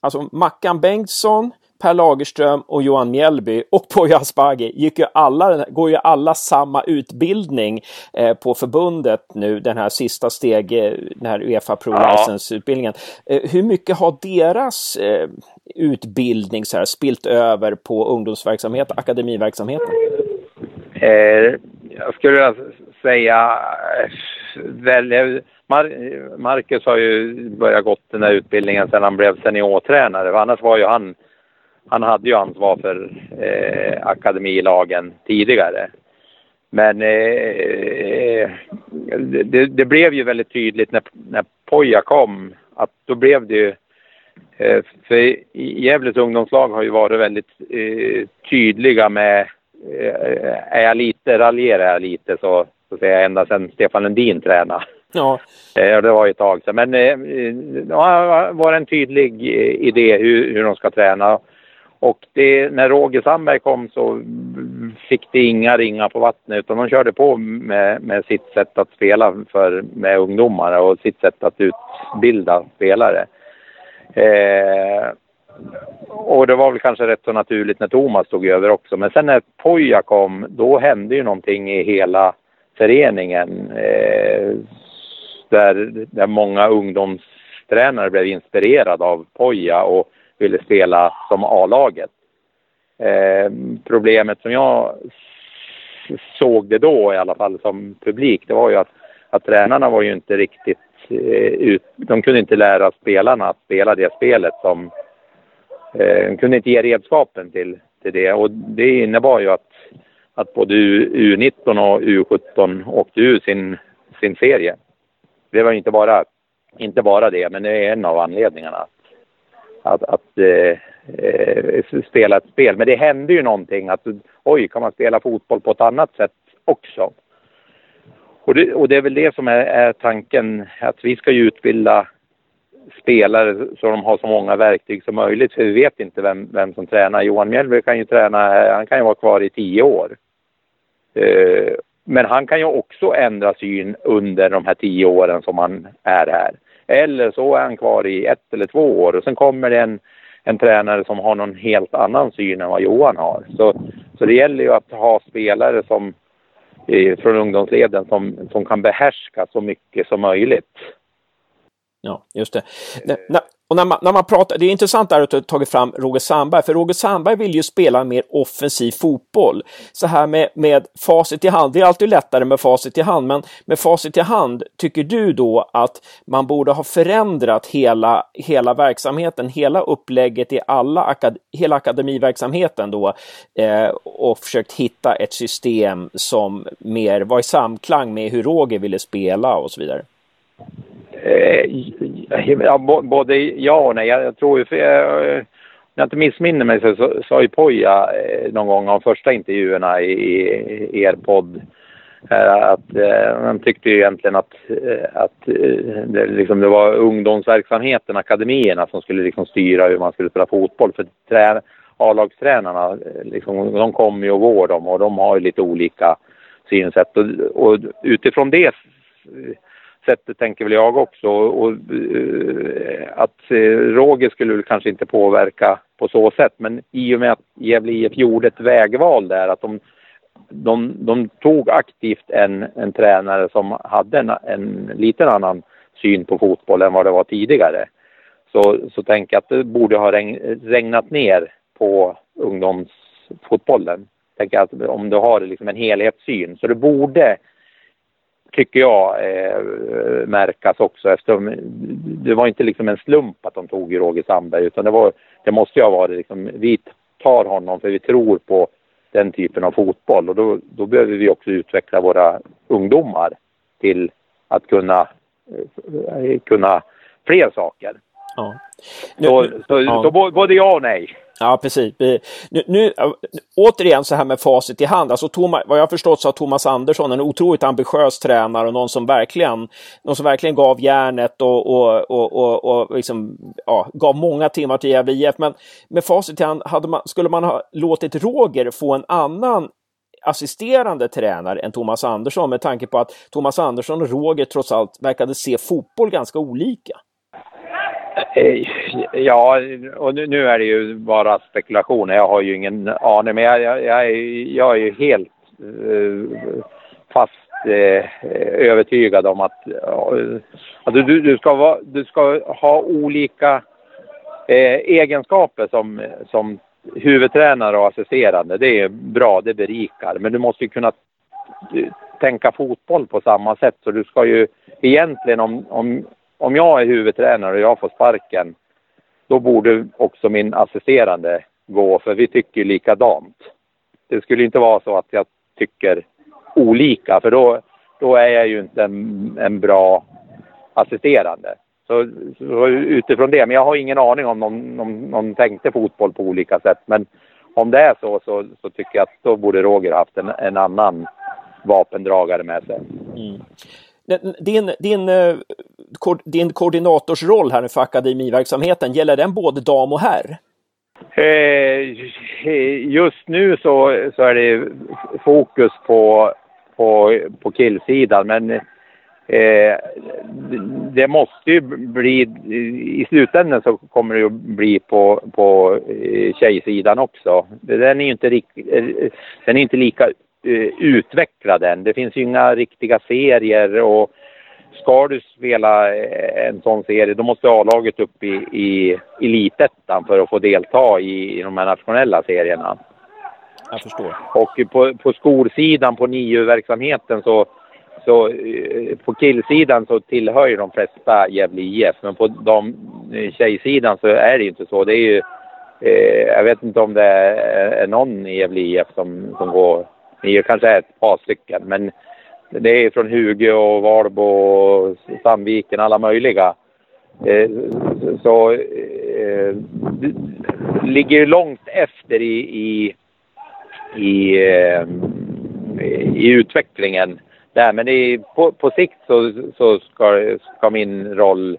alltså Mackan Bengtsson, Per Lagerström och Johan Mjällby och Poya Asbaghi gick ju alla, går ju alla samma utbildning eh, på förbundet nu, den här sista steg, eh, den här Uefa Pro License-utbildningen. Eh, hur mycket har deras eh, utbildning så här, spilt över på ungdomsverksamhet, akademiverksamheten? Eh, jag skulle säga, välja, Mar Marcus har ju börjat gått den här utbildningen sedan han blev seniortränare. Annars var ju han, han hade ju ansvar för eh, akademilagen tidigare. Men eh, det, det, blev ju väldigt tydligt när, när Poja kom att då blev det ju eh, för Gävles ungdomslag har ju varit väldigt eh, tydliga med eh, är jag lite, raljerar jag lite så så att säga, ända sedan Stefan Lundin tränade. Ja. Eh, det var ju ett tag sedan. Men eh, det var en tydlig eh, idé hur, hur de ska träna. Och det, när Roger Sandberg kom så fick det inga ringar på vattnet utan de körde på med, med sitt sätt att spela för, med ungdomar och sitt sätt att utbilda spelare. Eh, och det var väl kanske rätt så naturligt när Thomas tog över också. Men sen när Poja kom, då hände ju någonting i hela föreningen eh, där, där många ungdomstränare blev inspirerade av Poja och ville spela som A-laget. Eh, problemet som jag såg det då i alla fall som publik, det var ju att, att tränarna var ju inte riktigt eh, ut, de kunde inte lära spelarna att spela det spelet som, eh, de kunde inte ge redskapen till, till det och det innebar ju att att både U19 och U17 åkte ur sin, sin serie. Det var inte bara, inte bara det, men det är en av anledningarna. Att, att eh, eh, spela ett spel. Men det hände ju någonting att oj, kan man spela fotboll på ett annat sätt också? Och det, och det är väl det som är, är tanken, att vi ska ju utbilda spelare så de har så många verktyg som möjligt. För vi vet inte vem, vem som tränar. Johan Mjällby kan ju träna, han kan ju vara kvar i tio år. Eh, men han kan ju också ändra syn under de här tio åren som han är här. Eller så är han kvar i ett eller två år och sen kommer det en, en tränare som har någon helt annan syn än vad Johan har. Så, så det gäller ju att ha spelare som, eh, från ungdomsleden som, som kan behärska så mycket som möjligt. Ja, just det. När, och när man, när man pratar, det är intressant där att du har tagit fram Roger Sandberg, för Roger Sandberg vill ju spela mer offensiv fotboll. Så här med, med facit i hand, det är alltid lättare med facit i hand, men med facit i hand, tycker du då att man borde ha förändrat hela, hela verksamheten, hela upplägget i alla akad, hela akademiverksamheten då eh, och försökt hitta ett system som mer var i samklang med hur Roger ville spela och så vidare? Ja, både ja och nej. Jag tror ju, för jag, eh, om jag inte missminner mig så sa ju Poja eh, någon gång av första intervjuerna i, i er podd att eh, han tyckte ju egentligen att, eh, att det, liksom, det var ungdomsverksamheten, akademierna som skulle liksom styra hur man skulle spela fotboll. För trä, A-lagstränarna, liksom, de kommer ju och går dem och de har ju lite olika synsätt. Och, och utifrån det sättet tänker väl jag också. Och, eh, att eh, Roger skulle väl kanske inte påverka på så sätt. Men i och med att Gävle IF gjorde ett vägval där, att de, de, de tog aktivt en, en tränare som hade en, en liten annan syn på fotboll än vad det var tidigare. Så, så tänker jag att det borde ha regn, regnat ner på ungdomsfotbollen. Tänker att om du har liksom en helhetssyn. Så det borde tycker jag eh, märkas också eftersom det var inte liksom en slump att de tog Roger Sandberg utan det, var, det måste ju ha varit liksom, vi tar honom för vi tror på den typen av fotboll och då, då behöver vi också utveckla våra ungdomar till att kunna, eh, kunna fler saker. Ja. Nu, så, så, ja. så både ja och nej. Ja, precis. Nu, nu, återigen så här med facit i hand. Alltså, Thomas, vad jag har förstått så har Thomas Andersson en otroligt ambitiös tränare och någon som verkligen, någon som verkligen gav järnet och, och, och, och, och liksom, ja, gav många timmar till Gävle IF. Men med facit i hand, hade man, skulle man ha låtit Roger få en annan assisterande tränare än Thomas Andersson med tanke på att Thomas Andersson och Roger trots allt verkade se fotboll ganska olika? Eh, ja, och nu är det ju bara spekulationer. Jag har ju ingen aning, men jag, jag, jag, jag är ju helt uh, fast uh, övertygad om att, uh, att du, du, ska va, du ska ha olika egenskaper som, som huvudtränare och assisterande. Det är bra, det berikar, men du måste ju kunna tänka fotboll på samma sätt. Så du ska ju egentligen om, om om jag är huvudtränare och jag får sparken, då borde också min assisterande gå, för vi tycker likadant. Det skulle inte vara så att jag tycker olika, för då, då är jag ju inte en, en bra assisterande. Så, så, utifrån det, men jag har ingen aning om någon, någon tänkte fotboll på olika sätt. Men om det är så, så, så tycker jag att då borde Roger haft en, en annan vapendragare med sig. Mm. Din, din, eh, din koordinatorsroll här för akademiverksamheten, gäller den både dam och herr? Eh, just nu så, så är det fokus på, på, på killsidan, men eh, det måste ju bli, i slutändan så kommer det ju bli på, på eh, tjejsidan också. Den är ju inte, eh, den är inte lika utvecklad än. Det finns ju inga riktiga serier och ska du spela eh, en sån serie då måste A-laget upp i, i elitettan för att få delta i, i de här nationella serierna. Jag förstår. Och på, på skolsidan, på NIU-verksamheten så, så eh, på killsidan så tillhör ju de flesta Gävle IF men på de, tjejsidan så är det ju inte så. Det är ju, eh, jag vet inte om det är, någon i Gävle IF som, som går nio kanske är ett par stycken. Men det är från Hugo och Valbo och Sandviken, alla möjliga. Eh, så eh, ligger ju långt efter i, i, i, eh, i utvecklingen där. Men är, på, på sikt så, så ska, ska min roll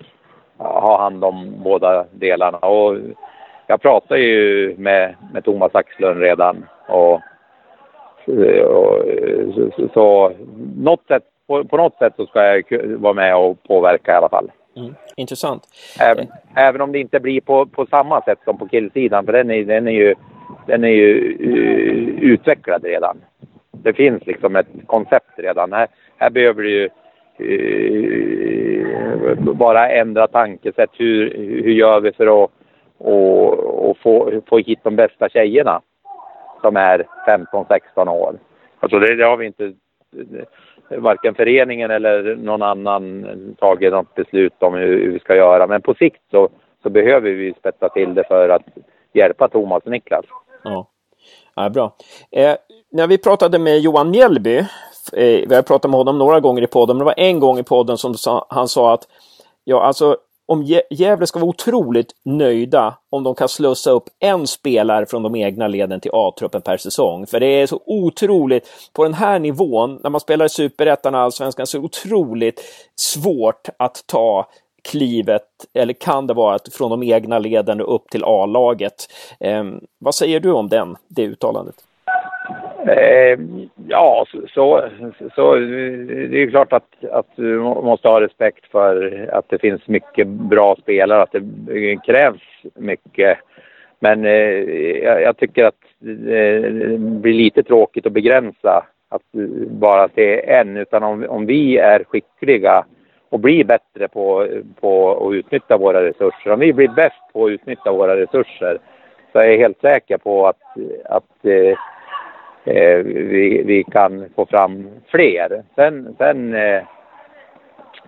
ha hand om båda delarna. Och jag pratar ju med, med Thomas Axlund redan. Och så, så något sätt, på, på, något sätt så ska jag vara med och påverka i alla fall. Mm, intressant. Även, även, om det inte blir på, på samma sätt som på killsidan, för den är, den är ju, den är ju uh, utvecklad redan. Det finns liksom ett koncept redan. Här, här behöver du ju uh, bara ändra tankesätt. Hur, hur gör vi för att och, och få, få hit de bästa tjejerna som är 15-16 år? Alltså det, det har vi inte varken föreningen eller någon annan tagit något beslut om hur, hur vi ska göra. Men på sikt så, så behöver vi spetsa till det för att hjälpa Thomas och Niklas. Ja, ja bra. Eh, när vi pratade med Johan Mjällby, eh, vi har pratat med honom några gånger i podden, men det var en gång i podden som han sa att ja, alltså om Gävle ska vara otroligt nöjda om de kan slussa upp en spelare från de egna leden till A-truppen per säsong. För det är så otroligt, på den här nivån, när man spelar i Superettan och Allsvenskan, så är det otroligt svårt att ta klivet, eller kan det vara, från de egna leden upp till A-laget. Eh, vad säger du om den, det uttalandet? Eh, ja, så, så det är klart att, att du måste ha respekt för att det finns mycket bra spelare, att det krävs mycket. Men eh, jag, jag, tycker att det blir lite tråkigt att begränsa att bara se en, utan om, om vi är skickliga och blir bättre på, på att utnyttja våra resurser, om vi blir bäst på att utnyttja våra resurser, så är jag helt säker på att, att eh, eh, vi, vi kan få fram fler. Sen, sen eh,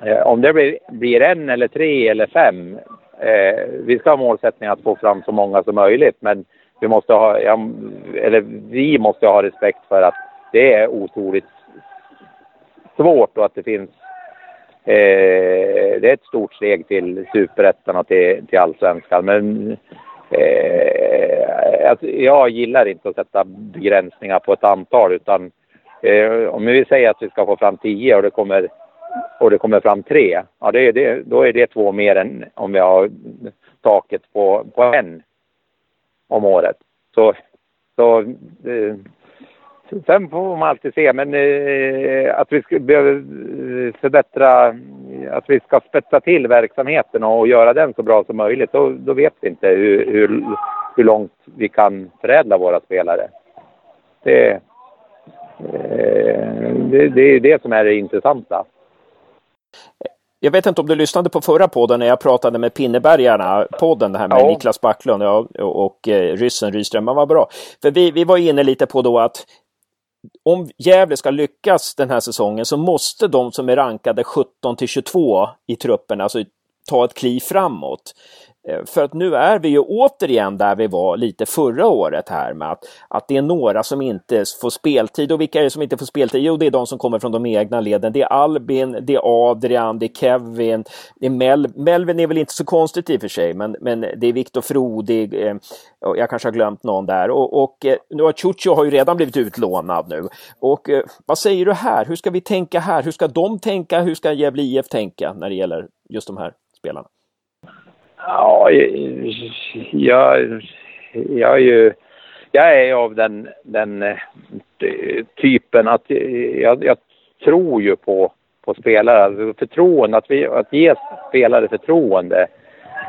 eh, om det blir, blir en eller tre eller fem, eh, vi ska ha målsättningen att få fram så många som möjligt, men vi måste ha, ja, eller vi måste ha respekt för att det är otroligt svårt och att det finns eh, det är ett stort steg till superettan och till, till allsvenskan. Men Eh, alltså, jag gillar inte att sätta begränsningar på ett antal utan eh, om vi säger att vi ska få fram tio och det kommer, och det kommer fram tre, ja det det, då är det två mer än om vi har taket på, på en om året. Så, så eh, Sen får man alltid se, men eh, att vi ska behöver förbättra, att vi ska spetsa till verksamheten och göra den så bra som möjligt, då, då vet vi inte hur, hur, hur långt vi kan förädla våra spelare. Det, eh, det, det är det som är det intressanta. Jag vet inte om du lyssnade på förra podden när jag pratade med Pinnebergarna, podden här med ja. Niklas Backlund och, och, och eh, ryssen Rydström. Man var bra. För vi, vi var inne lite på då att om Gävle ska lyckas den här säsongen så måste de som är rankade 17 till 22 i truppen, alltså ta ett kliv framåt. Eh, för att nu är vi ju återigen där vi var lite förra året här med att, att det är några som inte får speltid. Och vilka är det som inte får speltid? Jo, det är de som kommer från de egna leden. Det är Albin, det är Adrian, det är Kevin, det är Mel Melvin är väl inte så konstigt i och för sig, men, men det är Viktor Frodig. Eh, jag kanske har glömt någon där. Och, och eh, nu har Chucho har ju redan blivit utlånad nu. Och eh, vad säger du här? Hur ska vi tänka här? Hur ska de tänka? Hur ska Gävle IF tänka när det gäller just de här spelarna? Ja, jag, jag är ju... Jag är av den, den eh, typen att jag, jag tror ju på, på spelare. Förtroende, att, vi, att ge spelare förtroende,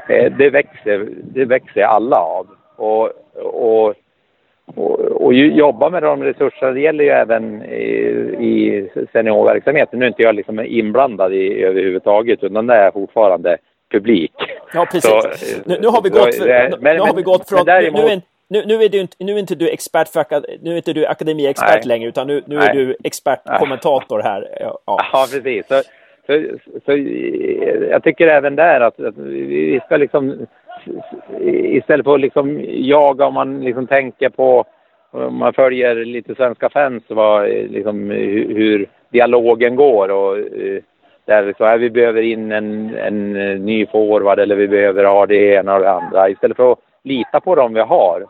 eh, det växer, det växer alla av. Och, och, och, och jobba med de resurserna, det gäller ju även i, i seniorverksamheten. Nu är inte jag liksom inblandad i överhuvudtaget, utan det är fortfarande publik. Ja, precis. Så, nu, nu, har vi gått, nu, men, nu har vi gått från... Däremot, nu, nu, nu, är du inte, nu är inte du expert för nu är inte du akademiexpert nej, längre utan nu, nu är du expertkommentator här. Ja, ja precis. Så, så, så, jag tycker även där att, att, vi ska liksom istället för att liksom jaga om man liksom tänker på om man följer lite svenska fans vad, liksom, hur dialogen går och där så här, vi behöver in en, en eh, ny forward eller vi behöver ha det ena och det andra istället för att lita på dem vi har.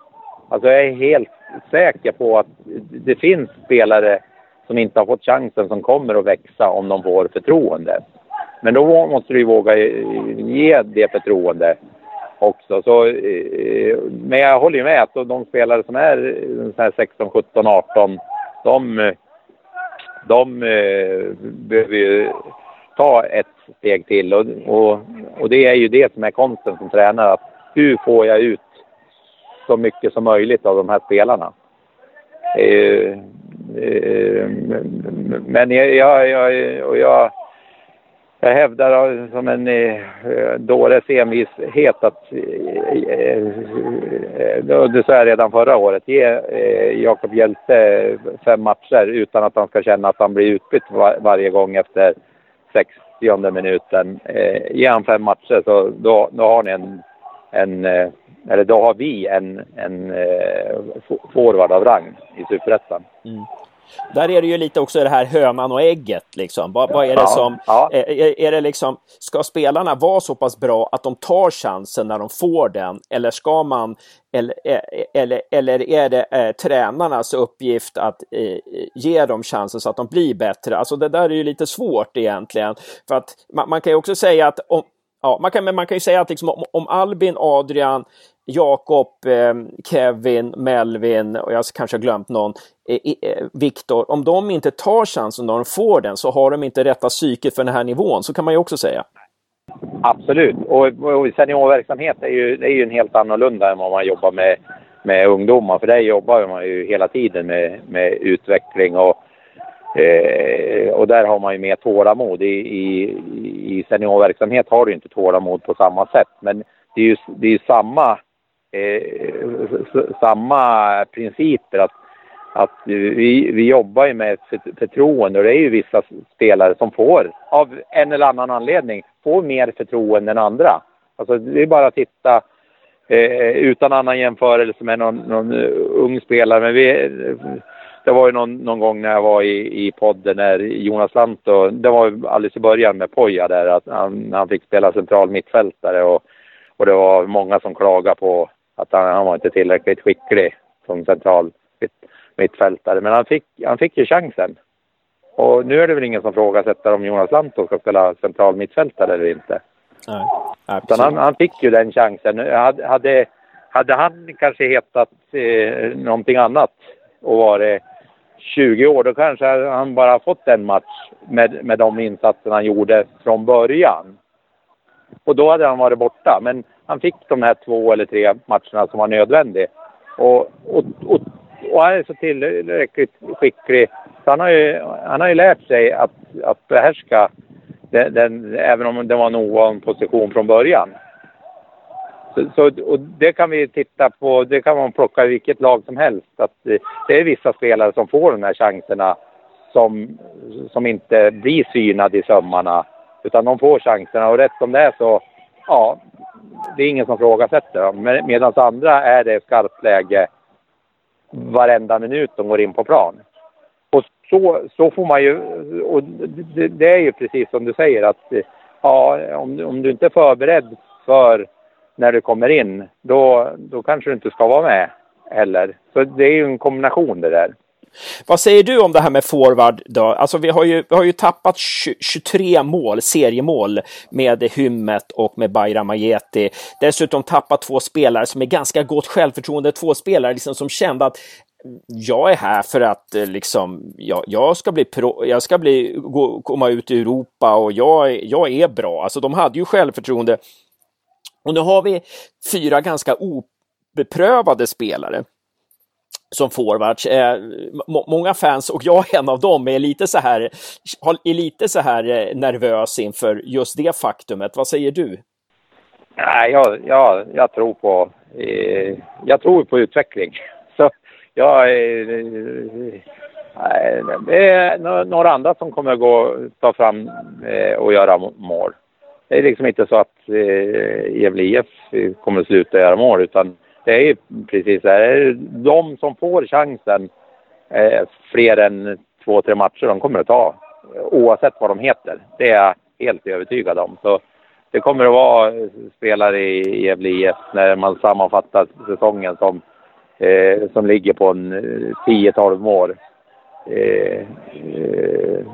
Alltså jag är helt säker på att det finns spelare som inte har fått chansen som kommer att växa om de får förtroende. Men då måste du våga eh, ge det förtroende också. Så, eh, men jag håller ju med att de spelare som är 16, 17, 18, de, de behöver ju ta ett steg till. Och, och, och det är ju det som är konsten som tränare. Att hur får jag ut så mycket som möjligt av de här spelarna? Eh, eh, men jag, jag, jag, och jag, jag hävdar som en eh, dåres envishet att, eh, eh, det sa jag redan förra året, ge eh, Jakob Hjelte fem matcher utan att han ska känna att han blir utbytt var, varje gång efter 60 minuten. Eh, ger han fem matcher så då, då har ni en, en eh, eller då har vi en, en eh, forward av rang i Superettan. Mm. Där är det ju lite också det här hönan och ägget. Liksom. Vad, vad är det som... Ja. Är, är, det liksom, ska spelarna vara så pass bra att de tar chansen när de får den? Eller ska man... Eller, eller, eller är det eh, tränarnas uppgift att eh, ge dem chansen så att de blir bättre? Alltså det där är ju lite svårt egentligen. För att man, man kan ju också säga att om, Ja, man kan, men man kan ju säga att liksom, om, om Albin, Adrian, Jakob, eh, Kevin, Melvin och jag kanske har glömt någon, eh, eh, Viktor, om de inte tar chansen när de får den så har de inte rätta psyket för den här nivån. Så kan man ju också säga. Absolut. Och, och seniorverksamhet är ju, är ju en helt annorlunda än vad man jobbar med, med ungdomar. För där jobbar man ju hela tiden med, med utveckling och Eh, och där har man ju mer tålamod. I, i, i seniorverksamhet har du inte tålamod på samma sätt. Men det är ju, det är ju samma, Eh, samma principer. Att, att vi, vi jobbar ju med förtroende och det är ju vissa spelare som får, av en eller annan anledning, får mer förtroende än andra. Alltså det är bara att titta eh, utan annan jämförelse med någon, någon eh, ung spelare. Men vi, det var ju någon, någon gång när jag var i, i podden när Jonas Lantto, det var ju alldeles i början med Poja där, att han, han fick spela central mittfältare och, och det var många som klagade på att han, han var inte tillräckligt skicklig som central mittfältare. Men han fick, han fick ju chansen. Och nu är det väl ingen som frågasätter om Jonas Lantto ska spela central mittfältare eller inte. Nej, Utan han, han fick ju den chansen. Hade, hade han kanske hetat eh, någonting annat och varit 20 år, då kanske han bara fått en match med, med de insatser han gjorde från början. Och då hade han varit borta. Men han fick de här två eller tre matcherna som var nödvändiga. Och, och, och, och han är så tillräckligt skicklig. Så han har ju, han har ju lärt sig att, att behärska den, den, även om det var en ovan position från början. Så, så, och det kan vi titta på, det kan man plocka i vilket lag som helst. Att det är vissa spelare som får de här chanserna som, som inte blir synade i sömmarna. Utan de får chanserna och rätt som det är så, ja, det är ingen som frågasätter dem. Med, Medan andra är det skarpt läge varenda minut de går in på plan. Och så, så får man ju, och det, det är ju precis som du säger att ja, om, om du inte är förberedd för när du kommer in, då, då kanske du inte ska vara med heller. Så det är ju en kombination det där. Vad säger du om det här med forward då? Alltså vi har ju, vi har ju tappat 23 mål, seriemål med Hymmet och med Bayram Ajeti. Dessutom tappat två spelare som är ganska gott självförtroende, två spelare liksom som kände att mm, jag är här för att eh, liksom, jag, jag ska bli pro, jag ska bli, gå, komma ut i Europa och jag, jag är bra. Alltså de hade ju självförtroende och nu har vi fyra ganska obeprövade spelare som forwards. Eh, många fans, och jag är en av dem, är lite så här, är lite så här eh, nervös inför just det faktumet. Vad säger du? Nej, jag, jag, jag tror på eh, jag tror på utveckling. Så jag, eh, det är några andra som kommer att gå, ta fram eh, och göra mål det är liksom inte så att eh, Gävle IF kommer att sluta göra mål utan det är ju precis så här. De som får chansen eh, fler än två, tre matcher, de kommer att ta. Oavsett vad de heter. Det är jag helt övertygad om. Så det kommer att vara spelare i Gävle IF när man sammanfattar säsongen som, eh, som ligger på en eh, 10-12 mål. Eh, eh,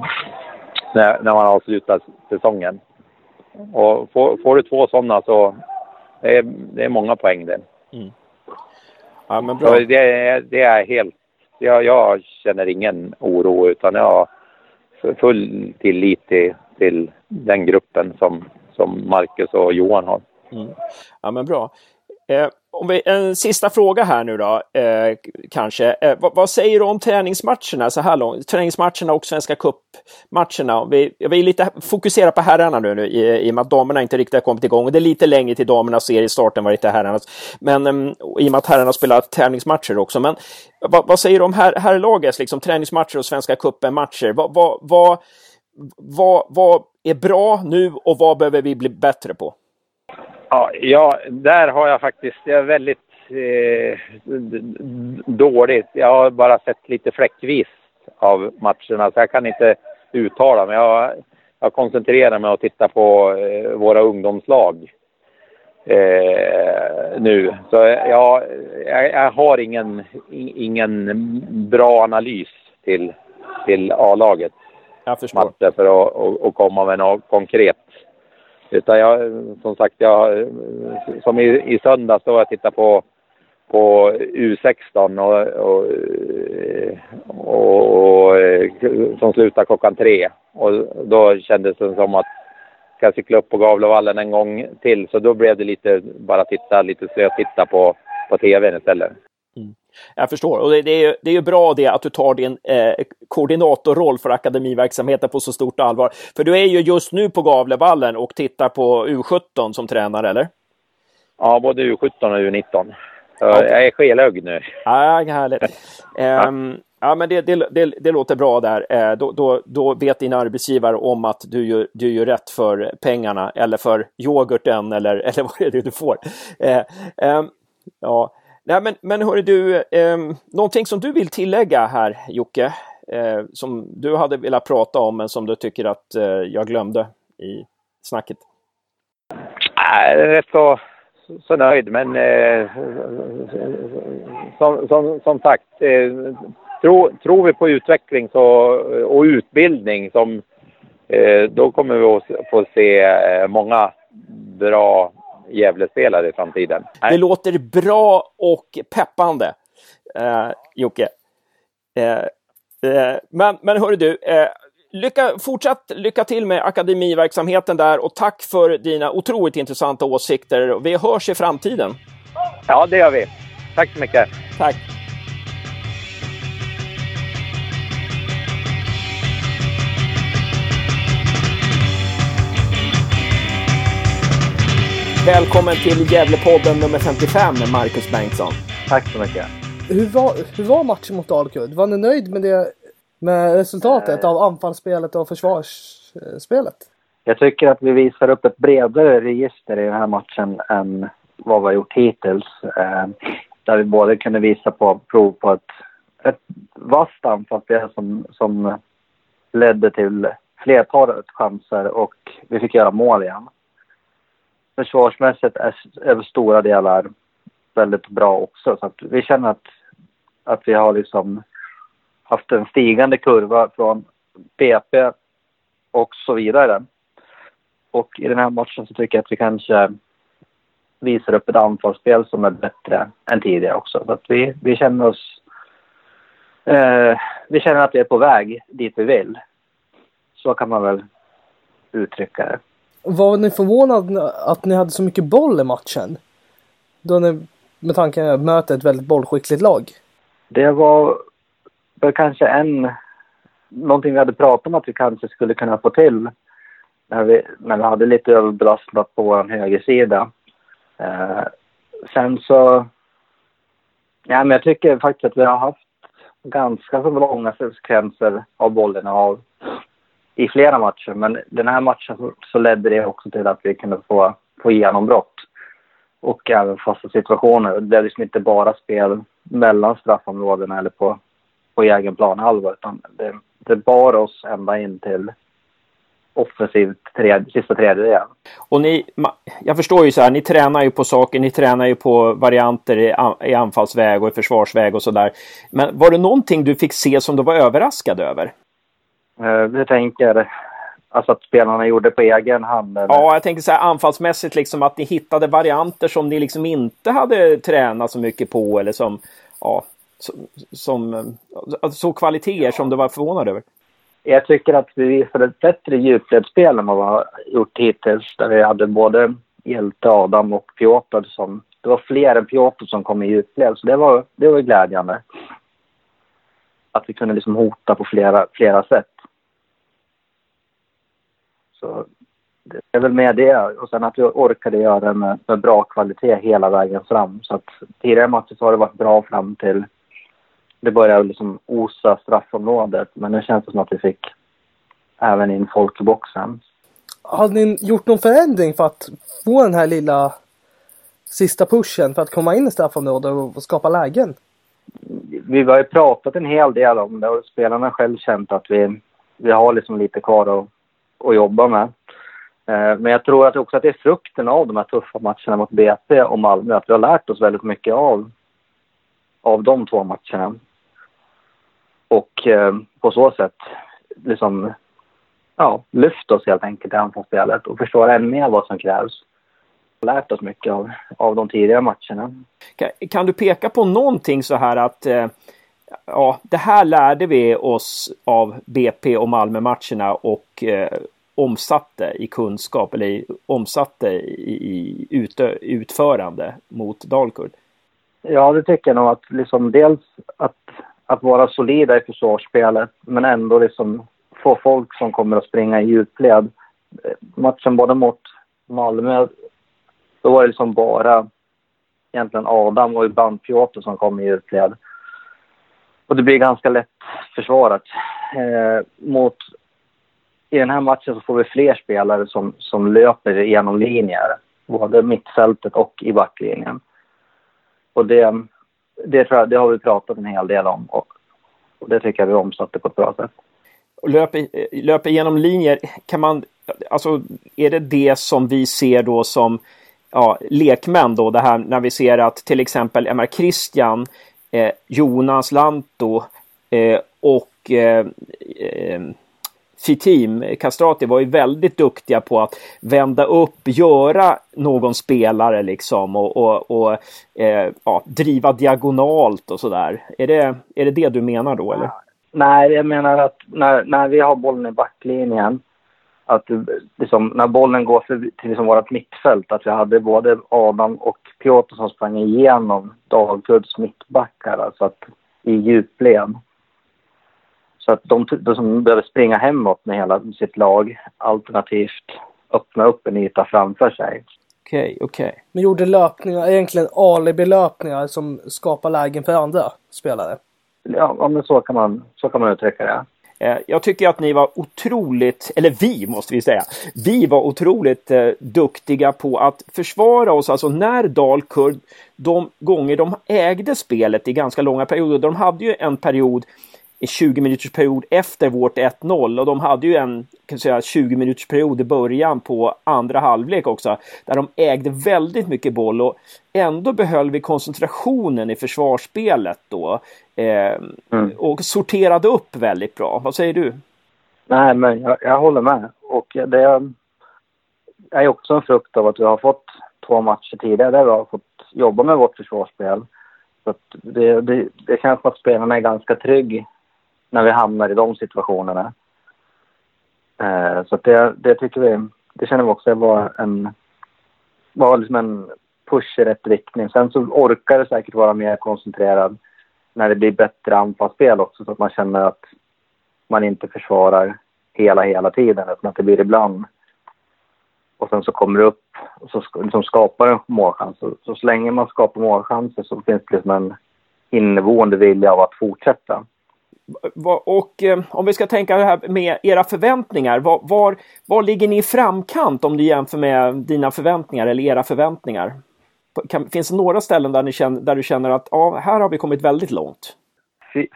när, när man avslutar säsongen. Och får, får du två sådana så det är det är många poäng det. Mm. Ja, men bra. Så det, det är helt... Jag, jag känner ingen oro utan jag har full tillit till, till den gruppen som, som Marcus och Johan har. Mm. Ja, men bra. Eh, om vi, en sista fråga här nu då, eh, kanske. Eh, vad, vad, säger du om träningsmatcherna så här långt? Träningsmatcherna och Svenska Cup-matcherna. Vi, vi är lite fokusera på herrarna nu, nu i, i och med att damerna inte riktigt har kommit igång. Och det är lite längre till damernas seriestart än vad det är till herrarnas. Men mm, i och med att herrarna spelar träningsmatcher också. Men vad, vad säger du om her, herrlagets liksom, träningsmatcher och Svenska Cupen-matcher? Vad, vad, vad, vad, vad är bra nu och vad behöver vi bli bättre på? Ja, ja, där har jag faktiskt, jag är väldigt eh, dåligt. Jag har bara sett lite fläckvis av matcherna så jag kan inte uttala mig. Jag, jag koncentrerar mig och tittar på eh, våra ungdomslag eh, nu. Så ja, jag, jag, har ingen, ingen bra analys till, till A-laget. Jag förstår. Matcher för att, att, att komma med något konkret. Utan jag, som sagt, jag, som i, i söndags då jag tittade på, på U16 och, och, och, och som slutar klockan tre. Och då kändes det som att ska jag cykla upp på Gavlevallen en gång till. Så då blev det lite, bara titta, lite slöt titta på, på tvn istället. Jag förstår. Och det, det, är, det är ju bra det att du tar din eh, koordinatorroll för akademiverksamheten på så stort allvar. För du är ju just nu på Gavlevallen och tittar på U17 som tränare, eller? Ja, både U17 och U19. Okay. Jag är skelögd nu. Ja, härligt. um, ja, men det, det, det, det, låter bra där. Eh, då, då, då vet din arbetsgivare om att du gör, du gör rätt för pengarna eller för yoghurten eller, eller vad är det du får. Eh, um, ja. Nej, men, men hörru du, eh, någonting som du vill tillägga här Jocke, eh, som du hade velat prata om men som du tycker att eh, jag glömde i snacket? Jag är rätt så, så nöjd, men eh, som, som, som sagt, eh, tro, tror vi på utveckling så, och utbildning som eh, då kommer vi att få se eh, många bra Gävlespelare i framtiden. Nej. Det låter bra och peppande, eh, Jocke. Eh, eh, men, men hörru du, eh, lycka, fortsatt lycka till med akademiverksamheten där och tack för dina otroligt intressanta åsikter. Vi hörs i framtiden. Ja, det gör vi. Tack så mycket. Tack. Välkommen till Gävlepodden nummer 55 med Marcus Bengtsson. Tack så mycket. Hur var, hur var matchen mot Dalkurd? Var ni nöjd med, det, med resultatet av anfallsspelet och försvarsspelet? Jag tycker att vi visar upp ett bredare register i den här matchen än vad vi har gjort hittills. Eh, där vi både kunde visa på prov på ett, ett vasst anfallsspel som, som ledde till flertalet chanser och vi fick göra mål igen försvarsmässigt är över stora delar väldigt bra också. Så att vi känner att, att vi har liksom haft en stigande kurva från PP och så vidare. Och i den här matchen så tycker jag att vi kanske visar upp ett anfallsspel som är bättre än tidigare också. Så att vi, vi känner oss... Eh, vi känner att vi är på väg dit vi vill. Så kan man väl uttrycka det. Var ni förvånade att ni hade så mycket boll i matchen? Då ni, med tanke på att möta ett väldigt bollskickligt lag. Det var väl kanske en, någonting vi hade pratat om att vi kanske skulle kunna få till. När vi, när vi hade lite överbelastat på vår högersida. Eh, sen så, ja men jag tycker faktiskt att vi har haft ganska så långa sekvenser av bollen av i flera matcher. Men den här matchen så, så ledde det också till att vi kunde få, få genombrott. och även fasta situationer. Det är liksom inte bara spel mellan straffområdena eller på, på egen planhalva utan det, det bar oss ända in till offensivt tredje, sista tredjedel. Och ni, jag förstår ju så här, ni tränar ju på saker, ni tränar ju på varianter i, i anfallsväg och i försvarsväg och sådär. Men var det någonting du fick se som du var överraskad över? Jag eh, tänker Alltså att spelarna gjorde på egen hand? Eller? Ja, jag tänker så här anfallsmässigt liksom att ni hittade varianter som ni liksom inte hade tränat så mycket på eller som, ja, som, som så kvaliteter som du var förvånad över. Jag tycker att vi visade ett bättre djupledsspel än vad vi har gjort hittills. Där vi hade både Hjälte, Adam och Piotr som... Det var fler än Piotr som kom i djupled, så det var, det var glädjande. Att vi kunde liksom hota på flera, flera sätt. Så det är väl med det. Och sen att vi orkade göra med, med bra kvalitet hela vägen fram. Så att tidigare matcher så har det varit bra fram till det började liksom osa straffområdet. Men nu känns det som att vi fick även in folk i boxen. Har ni gjort någon förändring för att få den här lilla sista pushen för att komma in i straffområdet och skapa lägen? Vi har ju pratat en hel del om det och spelarna själv känt att vi, vi har liksom lite kvar att, att jobba med. Eh, men jag tror att också att det är frukten av de här tuffa matcherna mot BP och Malmö, att vi har lärt oss väldigt mycket av, av de två matcherna. Och eh, på så sätt liksom, ja, lyft oss helt enkelt i anfallsspelet och förstår ännu mer vad som krävs. Lärt oss mycket av, av de tidigare matcherna. Kan, kan du peka på någonting så här att eh, ja, det här lärde vi oss av BP och Malmö-matcherna och eh, omsatte i kunskap eller omsatte i, i utö, utförande mot Dalkurd? Ja, det tycker jag nog att liksom dels att att vara solida i försvarsspelet men ändå liksom få folk som kommer att springa i djupled. Eh, matchen både mot Malmö, då var det liksom bara egentligen Adam och ibland Piotr som kom i djupled. Och det blir ganska lätt försvarat. Eh, mot, i den här matchen så får vi fler spelare som, som löper genom linjer. Både mittfältet och i backlinjen. Och det, det, tror jag, det har vi pratat en hel del om och, och det tycker jag vi omsatte på ett bra sätt. Löper, löper genom linjer, kan man, alltså är det det som vi ser då som ja, lekmän då, det här när vi ser att till exempel MR Christian, eh, Jonas Lantto eh, och eh, eh eh Castrati var ju väldigt duktiga på att vända upp, göra någon spelare liksom och, och, och eh, ja, driva diagonalt och sådär. Är det, är det det du menar då eller? Nej, jag menar att när, när vi har bollen i backlinjen att liksom, när bollen går till liksom vårt mittfält, att vi hade både Adam och Piotr som sprang igenom Dalkurds mittbackar, alltså att i djupled. Så att de, de som behöver springa hemåt med hela sitt lag alternativt öppna upp en yta framför sig. Okej, okay, okej. Okay. Men gjorde löpningar, egentligen alibi-löpningar som skapar lägen för andra spelare? Ja, men så kan man, så kan man uttrycka det. Eh, jag tycker att ni var otroligt, eller vi måste vi säga, vi var otroligt eh, duktiga på att försvara oss. Alltså när Dalkurd, de gånger de ägde spelet i ganska långa perioder, de hade ju en period 20 minuters period efter vårt 1-0 och de hade ju en kan säga, 20 minuters period i början på andra halvlek också där de ägde väldigt mycket boll och ändå behöll vi koncentrationen i försvarsspelet då eh, mm. och sorterade upp väldigt bra. Vad säger du? Nej, men jag, jag håller med och det är också en frukt av att vi har fått två matcher tidigare där vi har fått jobba med vårt försvarsspel. Så det, det, det känns som att spelarna är ganska trygga när vi hamnar i de situationerna. Eh, så det, det tycker vi, det känner vi också var en, var liksom en push i rätt riktning. Sen så orkar det säkert vara mer koncentrerad när det blir bättre anfallsspel också så att man känner att man inte försvarar hela, hela tiden utan att det blir ibland. Och sen så kommer det upp och så liksom skapar en målchans. Så, så, så länge man skapar målchanser så finns det liksom en inneboende vilja av att fortsätta. Och eh, om vi ska tänka det här med era förväntningar. Var, var, var, ligger ni i framkant om du jämför med dina förväntningar eller era förväntningar? kan, finns det några ställen där, ni känner, där du känner att ja, här har vi kommit väldigt långt?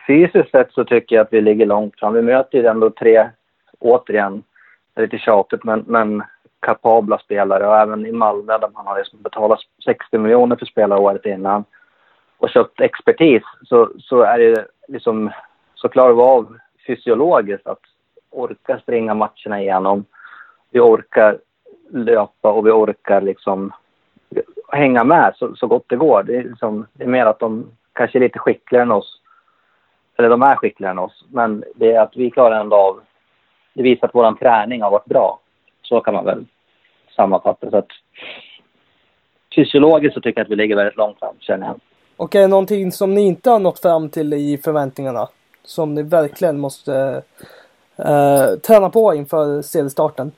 Fysiskt sett så tycker jag att vi ligger långt fram. Vi möter ju ändå tre, återigen, lite tjatigt, men, men kapabla spelare. Och även i Malmö där man har liksom betalat 60 miljoner för spelare året innan och köpt expertis så, så är det liksom så klarar vi av fysiologiskt att orka springa matcherna igenom. Vi orkar löpa och vi orkar liksom hänga med så, så gott det går. Det är, liksom, det är mer att de kanske är lite skickligare än oss. Eller de är skickligare än oss. Men det är att vi klarar ändå av... Det visar att vår träning har varit bra. Så kan man väl sammanfatta. Så att, fysiologiskt så tycker jag att vi ligger väldigt långt fram, känner jag. Och är det någonting som ni inte har nått fram till i förväntningarna? Som ni verkligen måste eh, träna på inför seriestarten?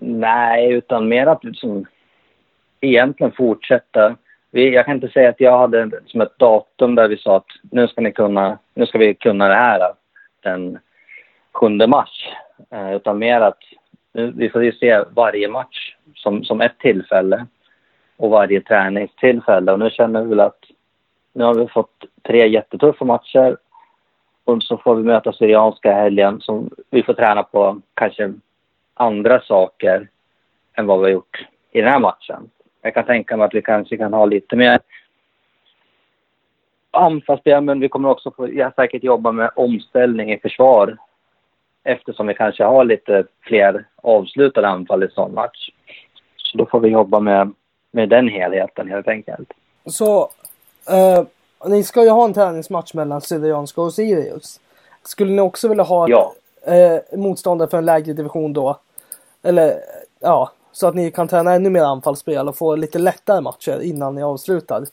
Nej, utan mer att liksom, egentligen fortsätta. Vi, jag kan inte säga att jag hade som ett datum där vi sa att nu ska, ni kunna, nu ska vi kunna det här den 7 mars. Eh, utan mer att nu, vi får ju se varje match som, som ett tillfälle och varje träningstillfälle. Och nu känner vi väl att nu har vi fått tre jättetuffa matcher och så får vi möta Syrianska helgen som vi får träna på kanske andra saker än vad vi har gjort i den här matchen. Jag kan tänka mig att vi kanske kan ha lite mer anfallsspel, men vi kommer också få ja, säkert jobba med omställning i försvar eftersom vi kanske har lite fler avslutade anfall i sån match. Så då får vi jobba med, med den helheten helt enkelt. Så eh, ni ska ju ha en träningsmatch mellan Syrianska och Sirius. Skulle ni också vilja ha ja. eh, motståndare för en lägre division då? Eller ja, så att ni kan träna ännu mer anfallsspel och få lite lättare matcher innan ni avslutar?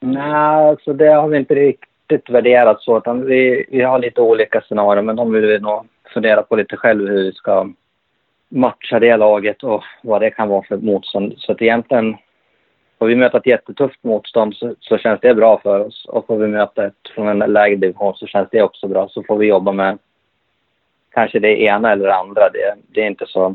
Nej, alltså det har vi inte riktigt värderat så. Utan vi, vi har lite olika scenarier, men de vill vi nog fundera på lite själv hur vi ska matcha det laget och vad det kan vara för motstånd. Så att egentligen Får vi möta ett jättetufft motstånd så, så, känns det bra för oss. Och får vi möta ett från en lägre division så känns det också bra. Så får vi jobba med kanske det ena eller det andra. Det, det är inte så...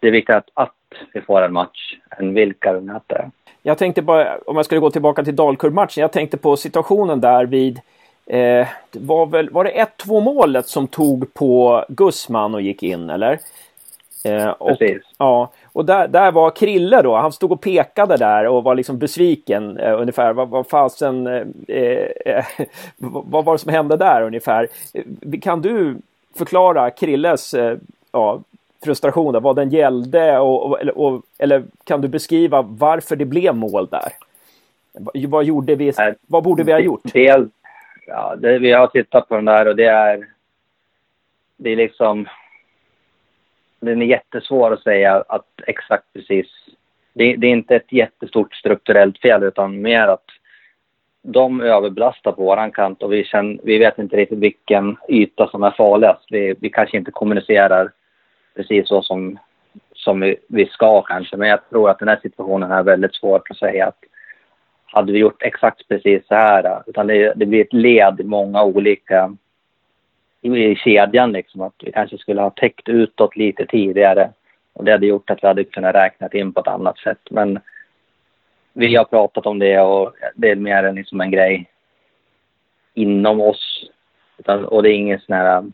Det är viktigt att, att vi får en match än vilka vi möter. Jag tänkte bara, om jag skulle gå tillbaka till Dalkurd-matchen, jag tänkte på situationen där vid Eh, var, väl, var det 1-2 målet som tog på Gussman och gick in eller? Eh, och, Precis. Ja, och där, där var Krille då. Han stod och pekade där och var liksom besviken eh, ungefär. Vad, vad fasen... Eh, eh vad var det som hände där ungefär? Eh, kan du förklara Krilles eh, ja, frustration, där, vad den gällde och, och, eller, och, eller kan du beskriva varför det blev mål där? Vad, gjorde vi? Vad borde vi ha gjort? Del, ja, det, vi har tittat på den där och det är... Det är liksom den är jättesvår att säga att exakt precis. Det, det, är inte ett jättestort strukturellt fel utan mer att de överbelastar på våran kant och vi, känner, vi vet inte riktigt vilken yta som är farligast. Vi, vi kanske inte kommunicerar precis så som, som vi, vi ska kanske. Men jag tror att den här situationen är väldigt svår att säga att hade vi gjort exakt precis så här, utan det, det blir ett led i många olika i kedjan liksom att vi kanske skulle ha täckt utåt lite tidigare och det hade gjort att vi hade kunnat räkna in på ett annat sätt. Men vi har pratat om det och det är mer än liksom en grej inom oss. och det är ingen sån här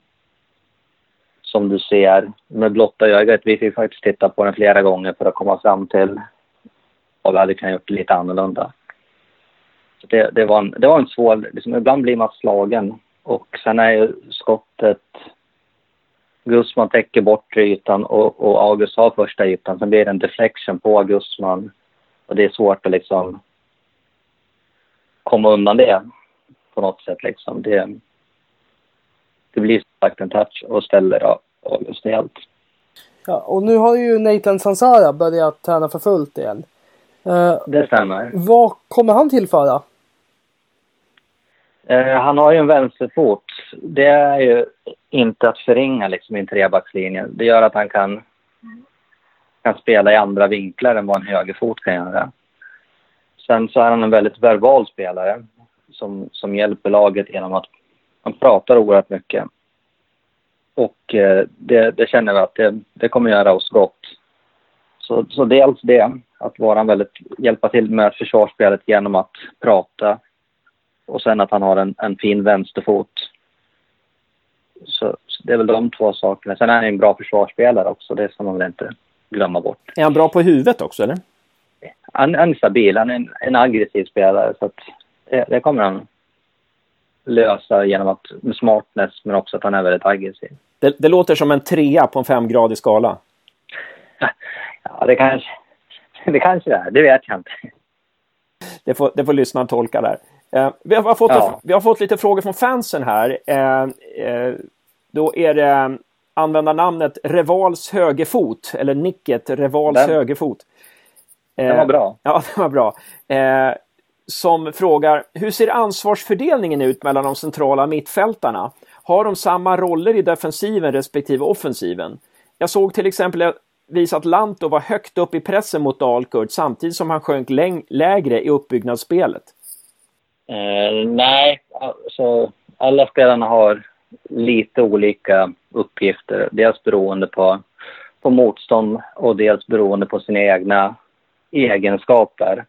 som du ser med blotta ögat. Vi fick faktiskt titta på den flera gånger för att komma fram till vad vi hade kunnat gjort lite annorlunda. Så det, det, var en, det var en svår, liksom, ibland blir man slagen och sen är ju skottet... Gusman täcker bortre ytan och, och August har första ytan. Sen blir det en deflection på Gusman. Och det är svårt att liksom komma undan det på något sätt. Liksom. Det, det blir sagt en touch och ställer August helt. Ja, och nu har ju Nathan Sansara börjat träna för fullt igen. Uh, det stämmer. Vad kommer han tillföra? Eh, han har ju en vänsterfot. Det är ju inte att förringa liksom, i en trebackslinje. Det gör att han kan, kan spela i andra vinklar än vad en högerfot kan göra. Sen så är han en väldigt verbal spelare som, som hjälper laget genom att han pratar oerhört mycket. Och eh, det, det, känner vi att det, det kommer göra oss gott. Så, så dels det. att vara väldigt, hjälpa till med försvarsspelet genom att prata. Och sen att han har en, en fin vänsterfot. Så, så, det är väl de två sakerna. Sen är han en bra försvarsspelare också, det ska man väl inte glömma bort. Är han bra på huvudet också eller? Han, han är stabil, han är en, en aggressiv spelare så att det, det kommer han lösa genom att, med smartness men också att han är väldigt aggressiv. Det, det låter som en trea på en femgradig skala. Ja, det kanske det kanske är. Det vet jag inte. Det får, det får lyssnaren tolka där. Eh, vi, har fått, ja. vi har fått lite frågor från fansen här. Eh, eh, då är det användarnamnet Revals högerfot, eller nicket Revals Den. högerfot. Den var bra. Ja, den var bra. Eh, som frågar, hur ser ansvarsfördelningen ut mellan de centrala mittfältarna? Har de samma roller i defensiven respektive offensiven? Jag såg till exempel vis att Lanto var högt upp i pressen mot Dalkurd samtidigt som han sjönk lägre i uppbyggnadsspelet. Eh, nej, alltså alla spelarna har lite olika uppgifter. Dels beroende på, på motstånd och dels beroende på sina egna egenskaper.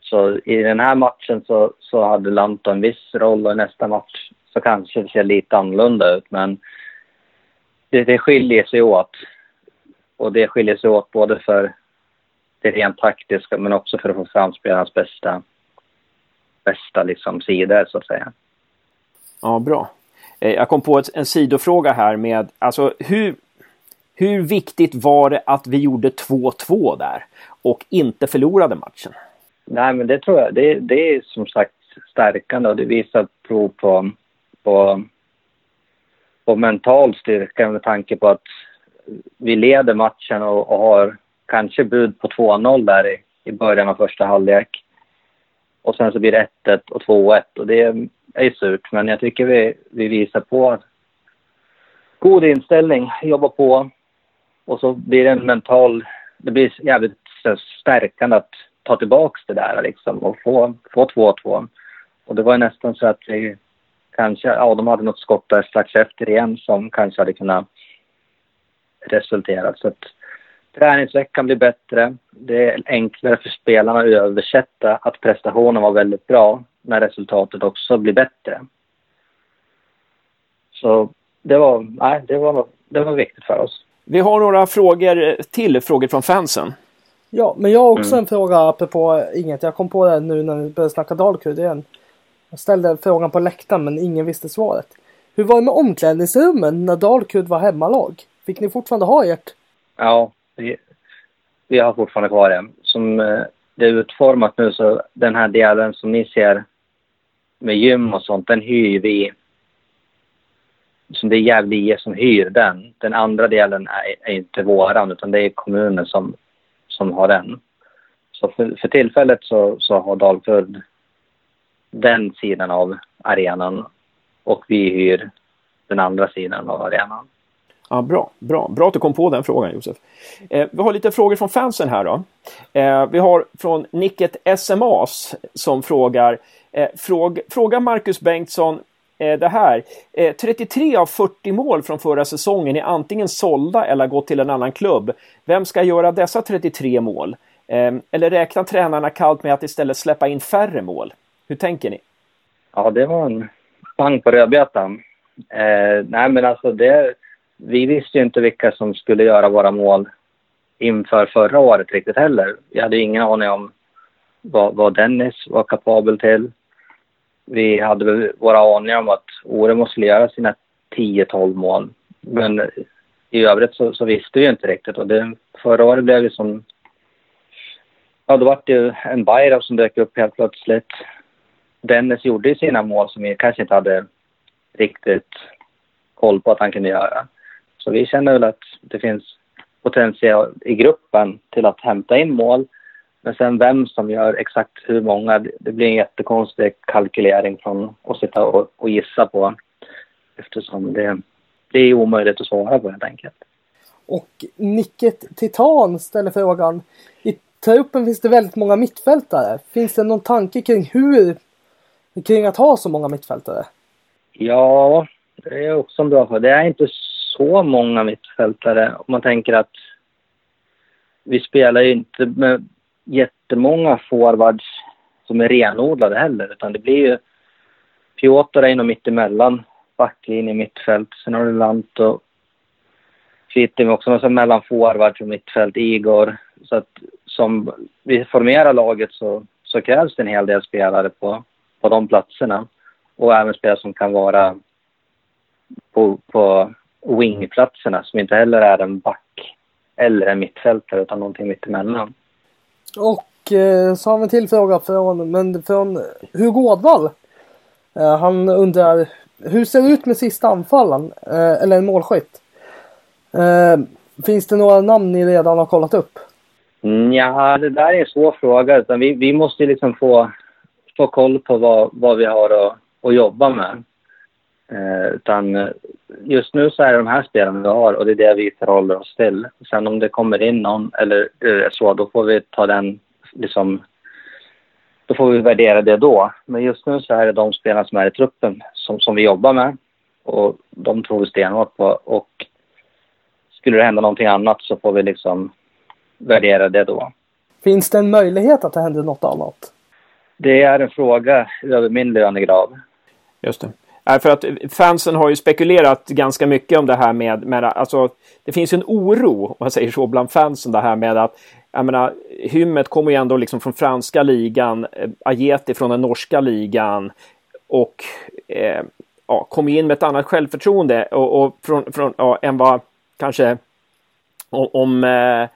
Så i den här matchen så, så hade Lanto en viss roll och i nästa match så kanske det ser lite annorlunda ut. Men det, det skiljer sig åt. Och det skiljer sig åt både för det rent taktiska men också för att få fram spelarnas bästa, bästa liksom sidor så att säga. Ja, bra. Eh, jag kom på en sidofråga här med, alltså hur, hur viktigt var det att vi gjorde 2-2 där och inte förlorade matchen? Nej, men det tror jag, det, det är som sagt stärkande och det visar prov på, på, på mental styrka med tanke på att vi leder matchen och, och har kanske bud på 2-0 där i, i början av första halvlek. Och sen så blir det 1-1 och 2-1 och det är ju surt. Men jag tycker vi, vi visar på god inställning, jobbar på och så blir det en mental... Det blir jävligt stärkande att ta tillbaka det där liksom och få 2-2. Och det var nästan så att vi kanske, ja de hade något skott där strax efter igen som kanske hade kunnat resulterat. Så att träningsveckan blir bättre. Det är enklare för spelarna att översätta att prestationen var väldigt bra när resultatet också blir bättre. Så det var, nej, det var, det var viktigt för oss. Vi har några frågor till, frågor från fansen. Ja, men jag har också mm. en fråga apropå inget. Jag kom på det nu när vi började snacka Dalkurd igen. Jag ställde frågan på läktaren men ingen visste svaret. Hur var det med omklädningsrummen när Dalkurd var hemmalag? Fick ni fortfarande ha ert? Ja, vi, vi har fortfarande kvar det. Som eh, det är utformat nu så den här delen som ni ser med gym och sånt, den hyr vi. Som det är Gävle IF som hyr den. Den andra delen är, är, inte våran utan det är kommunen som, som har den. Så för, för tillfället så, så har Dalkurd den sidan av arenan och vi hyr den andra sidan av arenan. Ja, bra, bra. Bra att du kom på den frågan Josef. Eh, vi har lite frågor från fansen här då. Eh, vi har från Nicket SMAs som frågar eh, fråg, Fråga Marcus Bengtsson eh, det här. Eh, 33 av 40 mål från förra säsongen är antingen sålda eller gått till en annan klubb. Vem ska göra dessa 33 mål? Eh, eller räknar tränarna kallt med att istället släppa in färre mål? Hur tänker ni? Ja, det var en pang på rödbetan. Eh, nej, men alltså det vi visste ju inte vilka som skulle göra våra mål inför förra året riktigt heller. Vi hade ingen aning om vad, vad Dennis var kapabel till. Vi hade våra aningar om att Oremo skulle göra sina 10-12 mål. Men i övrigt så, så, visste vi inte riktigt. Och det, förra året blev det som... Ja, då var det ju en Bayram som dök upp helt plötsligt. Dennis gjorde ju sina mål som vi kanske inte hade riktigt koll på att han kunde göra. Så vi känner väl att det finns potential i gruppen till att hämta in mål. Men sen vem som gör exakt hur många, det blir en jättekonstig kalkylering från att sitta och, och gissa på. Eftersom det, det är omöjligt att svara på helt enkelt. Och Nicket Titan ställer frågan. I truppen finns det väldigt många mittfältare. Finns det någon tanke kring hur, kring att ha så många mittfältare? Ja, det är också en bra fråga. Det är inte så många mittfältare. Om man tänker att vi spelar ju inte med jättemånga forwards som är renodlade heller. Utan det blir ju Piotr är nog mittemellan backlinje, mittfält. Sen har du Lanto, Fittim också, men mellan forwards och mittfält, Igor. Så att som vi formerar laget så, så krävs det en hel del spelare på, på de platserna. Och även spelare som kan vara på, på wingplatserna som inte heller är en back eller en mittfältare utan någonting mittemellan. Och eh, så har vi en till fråga från, men från Hugo Ådvall. Eh, han undrar hur ser det ut med sista anfallaren? Eh, eller en målskytt? Eh, finns det några namn ni redan har kollat upp? Mm, ja, det där är en svår fråga. Utan vi, vi måste liksom få, få koll på vad, vad vi har att, att jobba med. Eh, utan just nu så är det de här spelarna vi har och det är det vi förhåller oss till. Sen om det kommer in någon eller så, då får vi ta den liksom då får vi värdera det då. Men just nu så är det de spelarna som är i truppen som, som vi jobbar med. Och de tror vi stenhårt på. Och skulle det hända någonting annat så får vi liksom värdera det då. Finns det en möjlighet att det händer något annat? Det är en fråga över min lönegrav. Just det. För att fansen har ju spekulerat ganska mycket om det här med, med alltså det finns ju en oro, om man säger så, bland fansen det här med att jag menar, Hymmet kommer ju ändå liksom från franska ligan, eh, Ajeti från den norska ligan och eh, ja, kommer in med ett annat självförtroende och, och från, från, ja, än vad kanske om eh,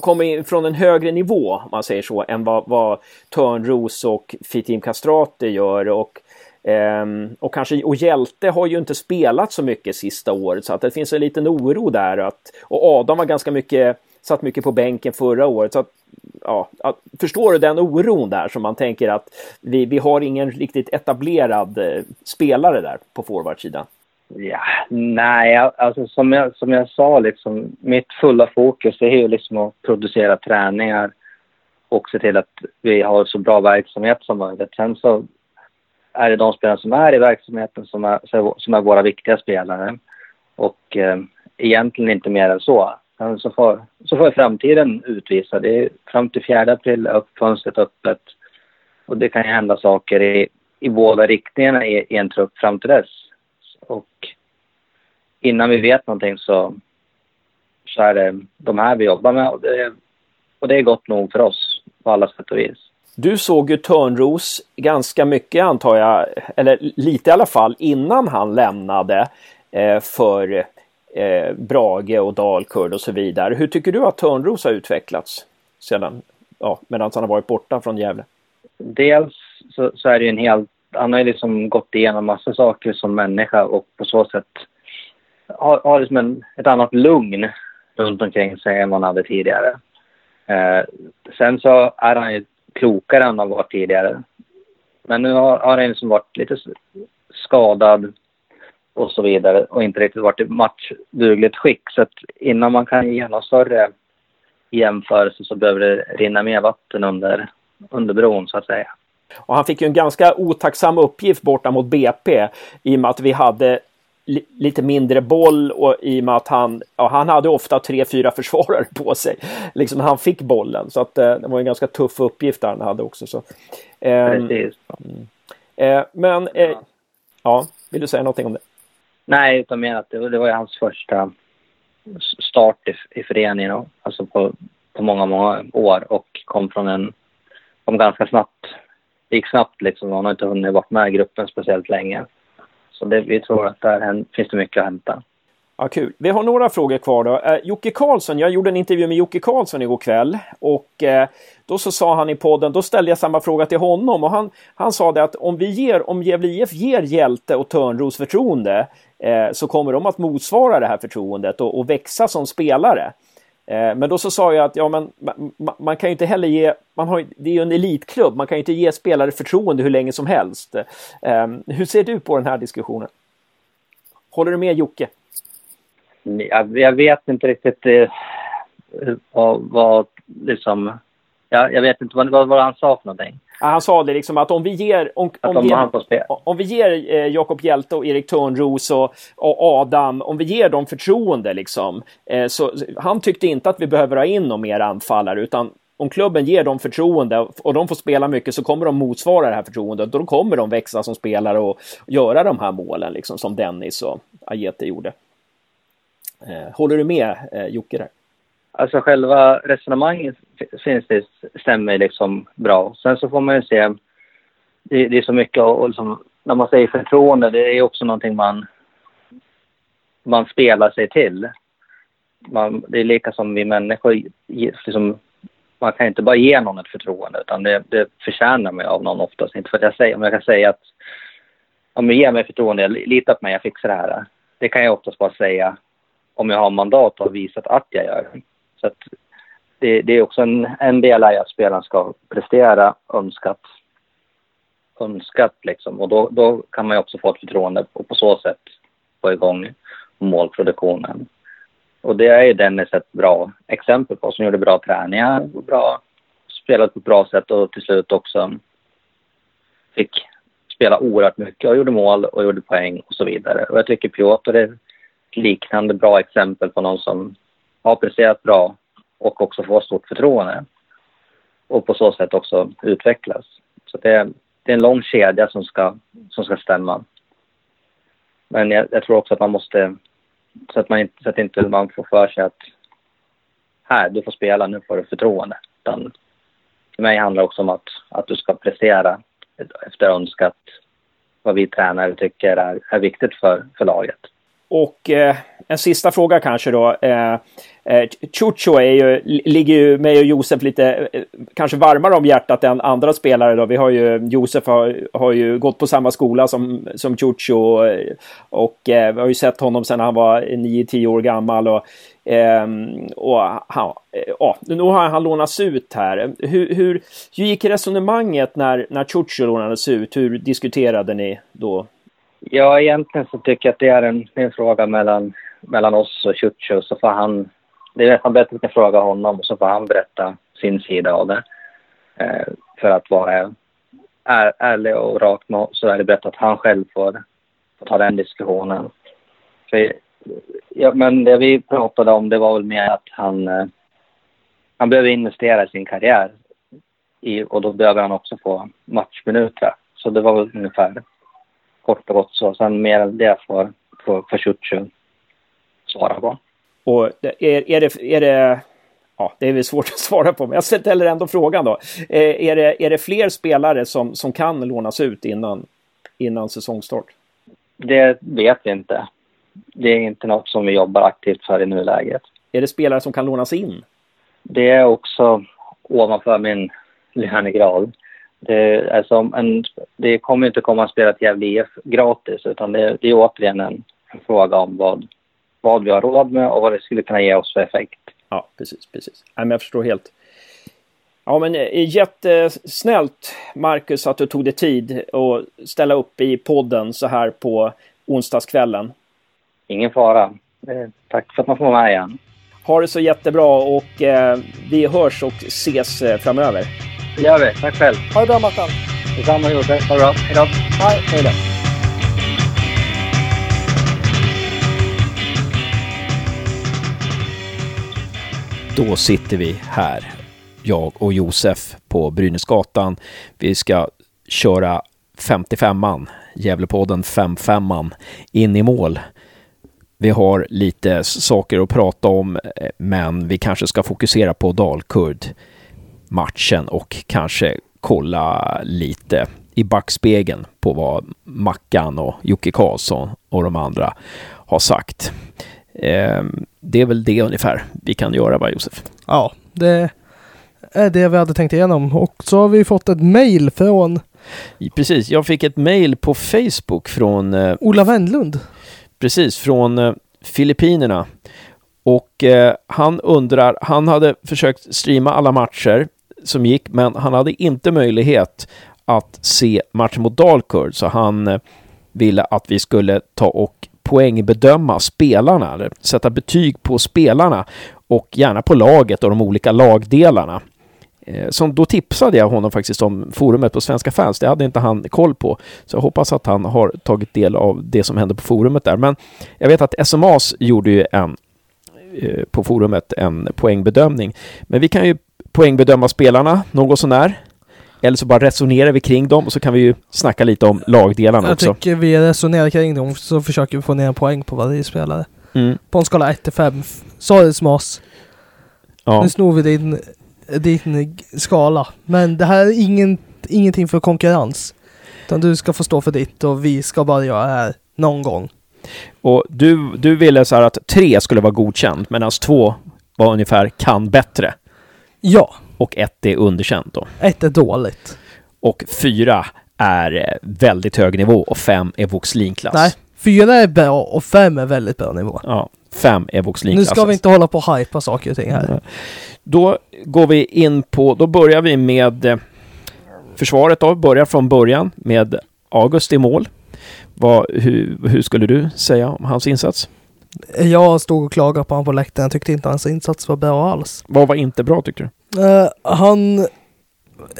kommer in från en högre nivå, om man säger så, än vad, vad Törnros och Fitim Kastrati gör. Och, Ehm, och kanske, och Hjälte har ju inte spelat så mycket sista året, så att det finns en liten oro där. Att, och Adam var ganska mycket satt mycket på bänken förra året. Så att, ja, att, förstår du den oron där som man tänker att vi, vi har ingen riktigt etablerad eh, spelare där på forwardsidan? Ja, nej, alltså som jag, som jag sa, liksom, mitt fulla fokus är ju liksom att producera träningar och se till att vi har så bra verksamhet som möjligt. Sen så är det de spelare som är i verksamheten som är, som är våra viktiga spelare. Och eh, egentligen inte mer än så. Så får, så får framtiden utvisa. Det är fram till 4 april upp fönstret öppet. Och det kan ju hända saker i, i båda riktningarna i, i en trupp fram till dess. Och innan vi vet någonting så, så är det de här vi jobbar med och det, och det är gott nog för oss på alla sätt och vis. Du såg ju Törnros ganska mycket antar jag, eller lite i alla fall, innan han lämnade eh, för eh, Brage och Dalkurd och så vidare. Hur tycker du att Törnros har utvecklats sedan, ja, medan han har varit borta från Gävle? Dels så, så är det ju en helt, han har ju liksom gått igenom massa saker som människa och på så sätt har, har liksom en, ett annat lugn runt omkring sig än man hade tidigare. Eh, sen så är han ju klokare än han var tidigare. Men nu har, har han liksom varit lite skadad och så vidare och inte riktigt varit i matchdugligt skick. Så att innan man kan ge någon större jämförelse så behöver det rinna mer vatten under, under bron så att säga. Och han fick ju en ganska otacksam uppgift borta mot BP i och med att vi hade li lite mindre boll och i och med att han, ja, han hade ofta tre, fyra försvarare på sig. Liksom han fick bollen så att eh, det var en ganska tuff uppgift han hade också. Så, eh, Precis. Mm. Eh, men eh, ja, vill du säga någonting om det? Nej, utan mer att det, det var ju hans första start i, i föreningen, alltså på, på många, många år och kom från en, kom ganska snabbt, det gick snabbt liksom, han har inte hunnit vara med i gruppen speciellt länge. Så det, vi tror att där finns det mycket att hämta. Ja, kul. Vi har några frågor kvar då. Eh, Jocke Karlsson, jag gjorde en intervju med Jocke Karlsson igår kväll och eh, då så sa han i podden, då ställde jag samma fråga till honom och han, han sa det att om vi ger, om Gävle IF ger Hjälte och Törnros förtroende eh, så kommer de att motsvara det här förtroendet och, och växa som spelare. Eh, men då så sa jag att ja, men, man, man kan ju inte heller ge, man har, det är ju en elitklubb, man kan ju inte ge spelare förtroende hur länge som helst. Eh, hur ser du på den här diskussionen? Håller du med Jocke? Jag, alltså, jag vet inte riktigt eh, vad, vad liksom... Jag, jag vet inte vad, vad, vad han sa för någonting. Han sa det liksom att om vi ger, om, om, om, ger, om vi ger eh, Jakob Hjälte och Erik Törnros och, och, Adam, om vi ger dem förtroende liksom. Eh, så, han tyckte inte att vi behöver ha in någon mer anfallare utan om klubben ger dem förtroende och de får spela mycket så kommer de motsvara det här förtroendet. Då kommer de växa som spelare och göra de här målen liksom som Dennis och Ajete gjorde. Eh, håller du med eh, Jocke där? Alltså själva resonemanget finns det, stämmer liksom bra. Sen så får man ju se, det, det är så mycket och liksom, när man säger förtroende, det är också någonting man, man spelar sig till. Man, det är lika som vi människor, liksom, man kan inte bara ge någon ett förtroende utan det, det förtjänar man av någon oftast. Inte för att jag säger, om jag kan säga att om du ger mig förtroende, lita på mig, jag fixar det här. Det kan jag oftast bara säga om jag har mandat och har visat att jag gör. det. Så att det, det är också en, en del i att spelaren ska prestera önskat. Önskat liksom. Och då, då kan man ju också få ett förtroende och på så sätt få igång målproduktionen. Och det är ju Dennis ett bra exempel på, som gjorde bra träningar, och bra, spelade på ett bra sätt och till slut också fick spela oerhört mycket och gjorde mål och gjorde poäng och så vidare. Och jag tycker Piotr är ett liknande bra exempel på någon som har presterat bra och också får stort förtroende. Och på så sätt också utvecklas. Så det är, det är en lång kedja som ska, som ska stämma. Men jag, jag tror också att man måste, så att, man inte, så att inte man får för sig att här, du får spela, nu får du förtroende. Utan för mig handlar det också om att, att du ska prestera efter önskat vad vi tränare tycker är, är viktigt för, för laget. Och eh, en sista fråga kanske då. Eh, eh Chucho är ju, ligger ju mig och Josef lite eh, kanske varmare om hjärtat än andra spelare. Då. Vi har ju, Josef har, har ju gått på samma skola som, som Chucho och, och eh, vi har ju sett honom sedan han var 9-10 år gammal. Och, eh, och han, eh, ja, nu har han lånats ut här. Hur, hur, hur gick resonemanget när, när Chucho lånades ut? Hur diskuterade ni då? Ja, egentligen så tycker jag att det är en, en fråga mellan, mellan oss och Chucho. Så får han, det är nästan bättre att vi frågar fråga honom och så får han berätta sin sida av det. Eh, för att vara är, ärlig och rak med så är det bättre att han själv får, får ta den diskussionen. För, ja, men det vi pratade om det var väl mer att han, eh, han behöver investera i sin karriär. I, och då behöver han också få matchminuter. Så det var väl ungefär kort och gott så. Sen mer det får, får, får Ciuciu svara på. Och är, är, det, är det... Ja, det är väl svårt att svara på, men jag ställer ändå frågan då. Eh, är det, är det fler spelare som, som kan lånas ut innan, innan säsongstart? Det vet vi inte. Det är inte något som vi jobbar aktivt för i nuläget. Är det spelare som kan lånas in? Det är också ovanför min lönegrad. Det, alltså, en, det kommer inte komma att spela ett Gävle IF gratis utan det, det är återigen en, en fråga om vad, vad vi har råd med och vad det skulle kunna ge oss för effekt. Ja, precis, precis. Nej, men jag förstår helt. Ja, men eh, jättesnällt Marcus att du tog dig tid att ställa upp i podden så här på onsdagskvällen. Ingen fara. Tack för att man får vara med igen. Ha det så jättebra och eh, vi hörs och ses eh, framöver. Det gör vi. Tack själv. Ha det bra Mattan. Detsamma Josef. Ha det bra. Hej då. Hej. Hej då. Då sitter vi här, jag och Josef på Brynäsgatan. Vi ska köra 55an, Gävlepodden 55an, in i mål. Vi har lite saker att prata om, men vi kanske ska fokusera på Dalkurd matchen och kanske kolla lite i backspegeln på vad Mackan och Jocke Karlsson och de andra har sagt. Eh, det är väl det ungefär vi kan göra, va Josef? Ja, det är det vi hade tänkt igenom. Och så har vi fått ett mail från... Precis, jag fick ett mail på Facebook från... Eh, Ola Wendlund. Precis, från eh, Filippinerna. Och eh, han undrar, han hade försökt streama alla matcher som gick, men han hade inte möjlighet att se matchen mot Dalkurd, så han eh, ville att vi skulle ta och poängbedöma spelarna, eller sätta betyg på spelarna och gärna på laget och de olika lagdelarna. Eh, så då tipsade jag honom faktiskt om forumet på Svenska fans. Det hade inte han koll på. Så jag hoppas att han har tagit del av det som hände på forumet där. Men jag vet att SMAs gjorde ju en eh, på forumet en poängbedömning. Men vi kan ju poängbedöma spelarna något sånär? Eller så bara resonerar vi kring dem och så kan vi ju snacka lite om lagdelarna Jag också. tycker vi resonerar kring dem så försöker vi få ner en poäng på varje spelare. Mm. På en skala 1 till 5. Sorry Smas. Ja. Nu snor vi din, din skala. Men det här är ingen, ingenting för konkurrens. Utan du ska få stå för ditt och vi ska bara göra det här någon gång. Och du, du ville så här att tre skulle vara godkänt medan två var ungefär kan bättre. Ja, Och ett är underkänt då. ett är dåligt. Och fyra är eh, väldigt hög nivå och fem är Voxlinklass. Nej, fyra är bra och fem är väldigt bra nivå. Ja, fem är Nu Voxlinklass. ska vi inte hålla på och hypa saker och ting här. Då går vi in på, då börjar vi med eh, försvaret då, börjar från början med August i mål. Vad, hur, hur skulle du säga om hans insats? Jag stod och klagade på honom på läktaren. Jag tyckte inte hans insats var bra alls. Vad var inte bra tyckte du? Eh, han...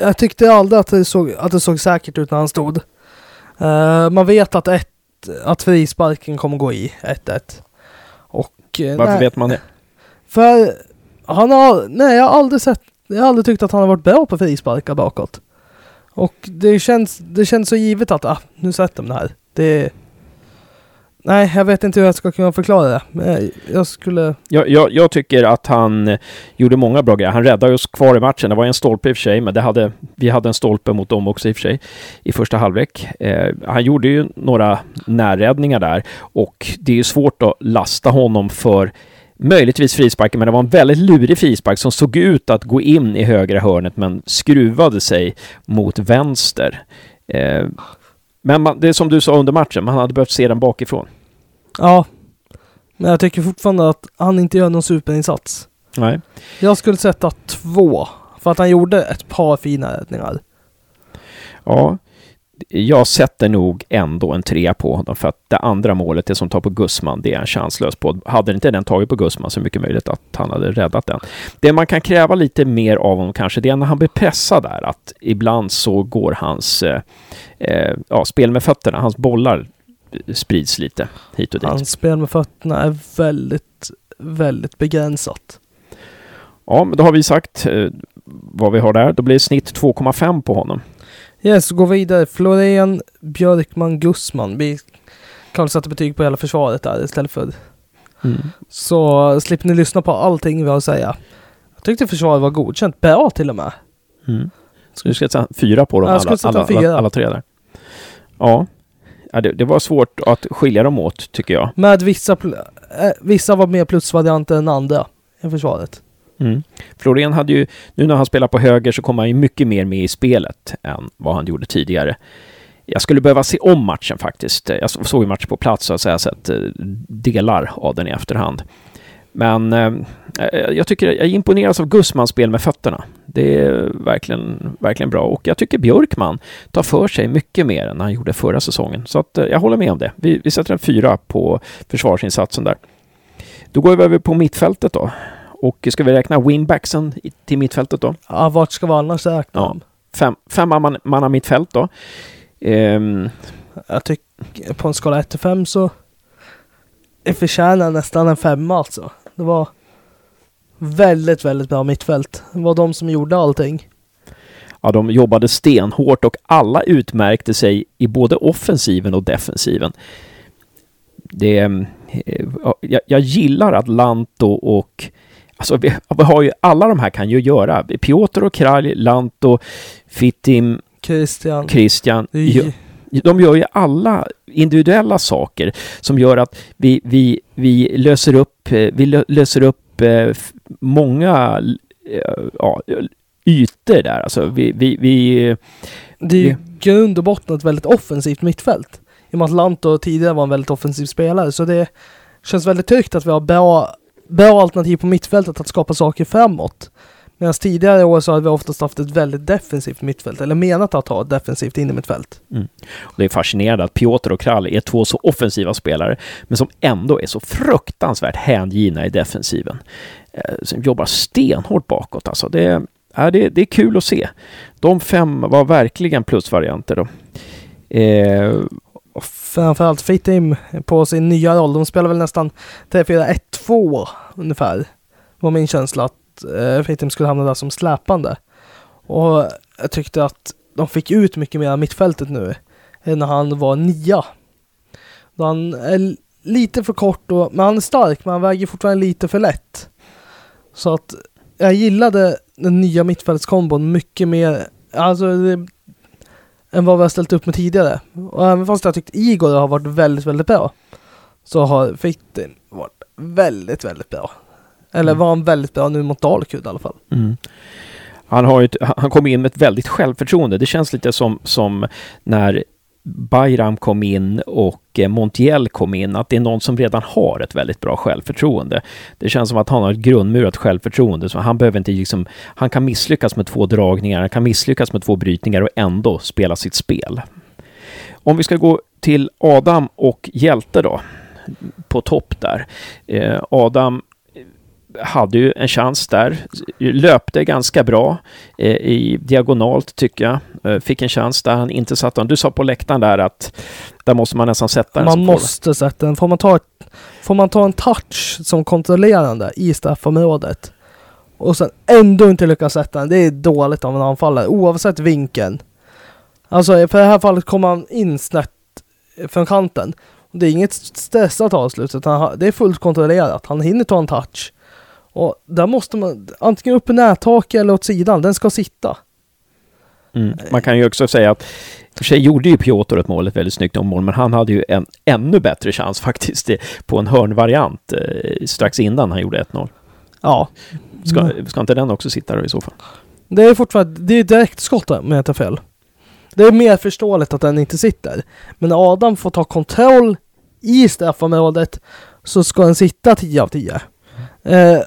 Jag tyckte aldrig att det såg, att det såg säkert ut när han stod. Eh, man vet att, ett, att frisparken kommer gå i 1-1. Och... eh, Varför nej, vet man det? För han har... Nej, jag har aldrig sett... Jag har aldrig tyckt att han har varit bra på frisparkar bakåt. Och det känns, det känns så givet att, ah, nu sätter de det här. Det... Nej, jag vet inte hur jag ska kunna förklara det. Men jag, skulle... Jag, jag, jag tycker att han eh, gjorde många bra grejer. Han räddade oss kvar i matchen. Det var en stolpe i och för sig, men det hade, vi hade en stolpe mot dem också i och för sig i första halvlek. Eh, han gjorde ju några närräddningar där och det är ju svårt att lasta honom för möjligtvis frisparken, men det var en väldigt lurig frispark som såg ut att gå in i högra hörnet men skruvade sig mot vänster. Eh, men man, det är som du sa under matchen, man hade behövt se den bakifrån. Ja. Men jag tycker fortfarande att han inte gör någon superinsats. Nej. Jag skulle sätta två. För att han gjorde ett par fina räddningar. Ja, jag sätter nog ändå en trea på honom för att det andra målet, det som tar på Gussman, det är en chanslös på. Hade inte den tagit på Gussman så mycket möjligt att han hade räddat den. Det man kan kräva lite mer av honom kanske, det är när han blir pressad där, att ibland så går hans eh, eh, ja, spel med fötterna, hans bollar sprids lite hit och dit. Hans spel med fötterna är väldigt, väldigt begränsat. Ja, men då har vi sagt eh, vad vi har där. Då blir det snitt 2,5 på honom. Yes, gå vidare. Florén, Björkman, Gussman. Vi kan väl sätta betyg på hela försvaret där istället för... Så slipper ni lyssna på allting vi har att säga. Jag tyckte försvaret var godkänt. Bra till och med. Mm. Så du ska sätta fyra på dem, alla, sätta alla, fyra. alla, alla tre där. Ja, ja det, det var svårt att skilja dem åt, tycker jag. Med vissa... eh, vissa var mer plusvarianter än andra i försvaret. Mm. Florén hade ju, nu när han spelar på höger så kommer han ju mycket mer med i spelet än vad han gjorde tidigare. Jag skulle behöva se om matchen faktiskt. Jag såg ju matchen på plats så att säga, sett eh, delar av den i efterhand. Men eh, jag tycker, jag imponeras av Gussmans spel med fötterna. Det är verkligen, verkligen bra. Och jag tycker Björkman tar för sig mycket mer än han gjorde förra säsongen. Så att eh, jag håller med om det. Vi, vi sätter en fyra på försvarsinsatsen där. Då går vi över på mittfältet då. Och ska vi räkna winbacksen i- till mittfältet då? Ja, vart ska vi annars räkna Ja. Fem, fem man, manna mittfält då. Ehm, Jag tycker på en skala 1 till 5 så... Förtjänar nästan en femma alltså. Det var väldigt, väldigt bra mittfält. Det var de som gjorde allting. ja, de jobbade stenhårt och alla utmärkte sig i både offensiven och defensiven. Det, eh, ja, jag, jag gillar att Lanto och Alltså vi, vi har ju, alla de här kan ju göra. Piotr och Kralj, Lanto, Fittim, Christian. Christian. ju- de gör ju alla individuella saker som gör att vi, vi, vi löser upp, eh, vi lö, löser upp eh, många eh, ja, ytor där. Alltså vi, vi, vi Det är ju grund och botten ett väldigt offensivt mittfält. I och med att Lanto tidigare var en väldigt offensiv spelare. Så det känns väldigt tryggt att vi har bra, bra alternativ på mittfältet att skapa saker framåt. Medan tidigare år så hade vi oftast haft ett väldigt defensivt mittfält. Eller menat att ha ett defensivt inne mittfält. det är fascinerande att Piotr och Krall är två så offensiva spelare men som ändå är så fruktansvärt hängivna i defensiven. Eh, som jobbar stenhårt bakåt alltså. Det, är, det, det är kul att se. De fem var verkligen plusvarianter då. Eh, Och framförallt Fittim på sin nya roll. De spelar väl nästan två, ungefär. Var min känsla. Att eh, Fittim skulle hamna där som släpande. Och jag tyckte att de fick ut mycket mer av mittfältet nu än när han var nia. Då han är lite för kort, och, men han är stark men han väger fortfarande lite för lätt. Så att jag gillade den nya mittfältskombon mycket mer alltså, det, än vad vi har ställt upp med tidigare. Och även fast jag tyckte Igor har varit väldigt, väldigt bra så har Fittim varit väldigt, väldigt bra. Eller Mm. var han väldigt bra nu mot Dalkurd i alla fall. Mm. Han, har ett, han kom in med ett väldigt självförtroende. Det känns lite som, som när Bayram kom in och eh, Montiel kom in, att det är någon som redan har ett väldigt bra självförtroende. Det känns som att han har ett grundmurat självförtroende, så han behöver inte liksom, han kan misslyckas med två dragningar, han kan misslyckas med två brytningar och ändå spela sitt spel. Om vi ska gå till Adam och Hjälte då, på topp där. Eh, Adam hade ju en chans där. Löpte ganska bra eh, i diagonalt tycker jag. Eh, fick en chans där han inte satte den. Du sa på läktaren där att där måste man nästan sätta den. Man måste sätta den. Får man, ta ett, får man ta en touch som kontrollerande i straffområdet och sen ändå inte lyckas sätta den. Det är dåligt av en anfallare oavsett vinkeln. Alltså för det här fallet kommer han in snett från kanten. Det är inget stressat avslut utan det är fullt kontrollerat. Han hinner ta en touch. Och där måste man antingen upp i nättaket eller åt sidan. Den ska sitta. Mm. Man kan ju också säga att i och för sig gjorde ju Piotr ett mål, ett väldigt snyggt mål, men han hade ju en ännu bättre chans faktiskt eh, på en hörnvariant eh, strax innan han gjorde 1-0. Ja. Ska, Mm. ska inte den också sitta då i så fall? Det är fortfarande, det är direktskott om jag inte fel. Det är mer förståeligt att den inte sitter. Men Adam får ta kontroll i straffområdet så ska den sitta 10 av 10. Eh,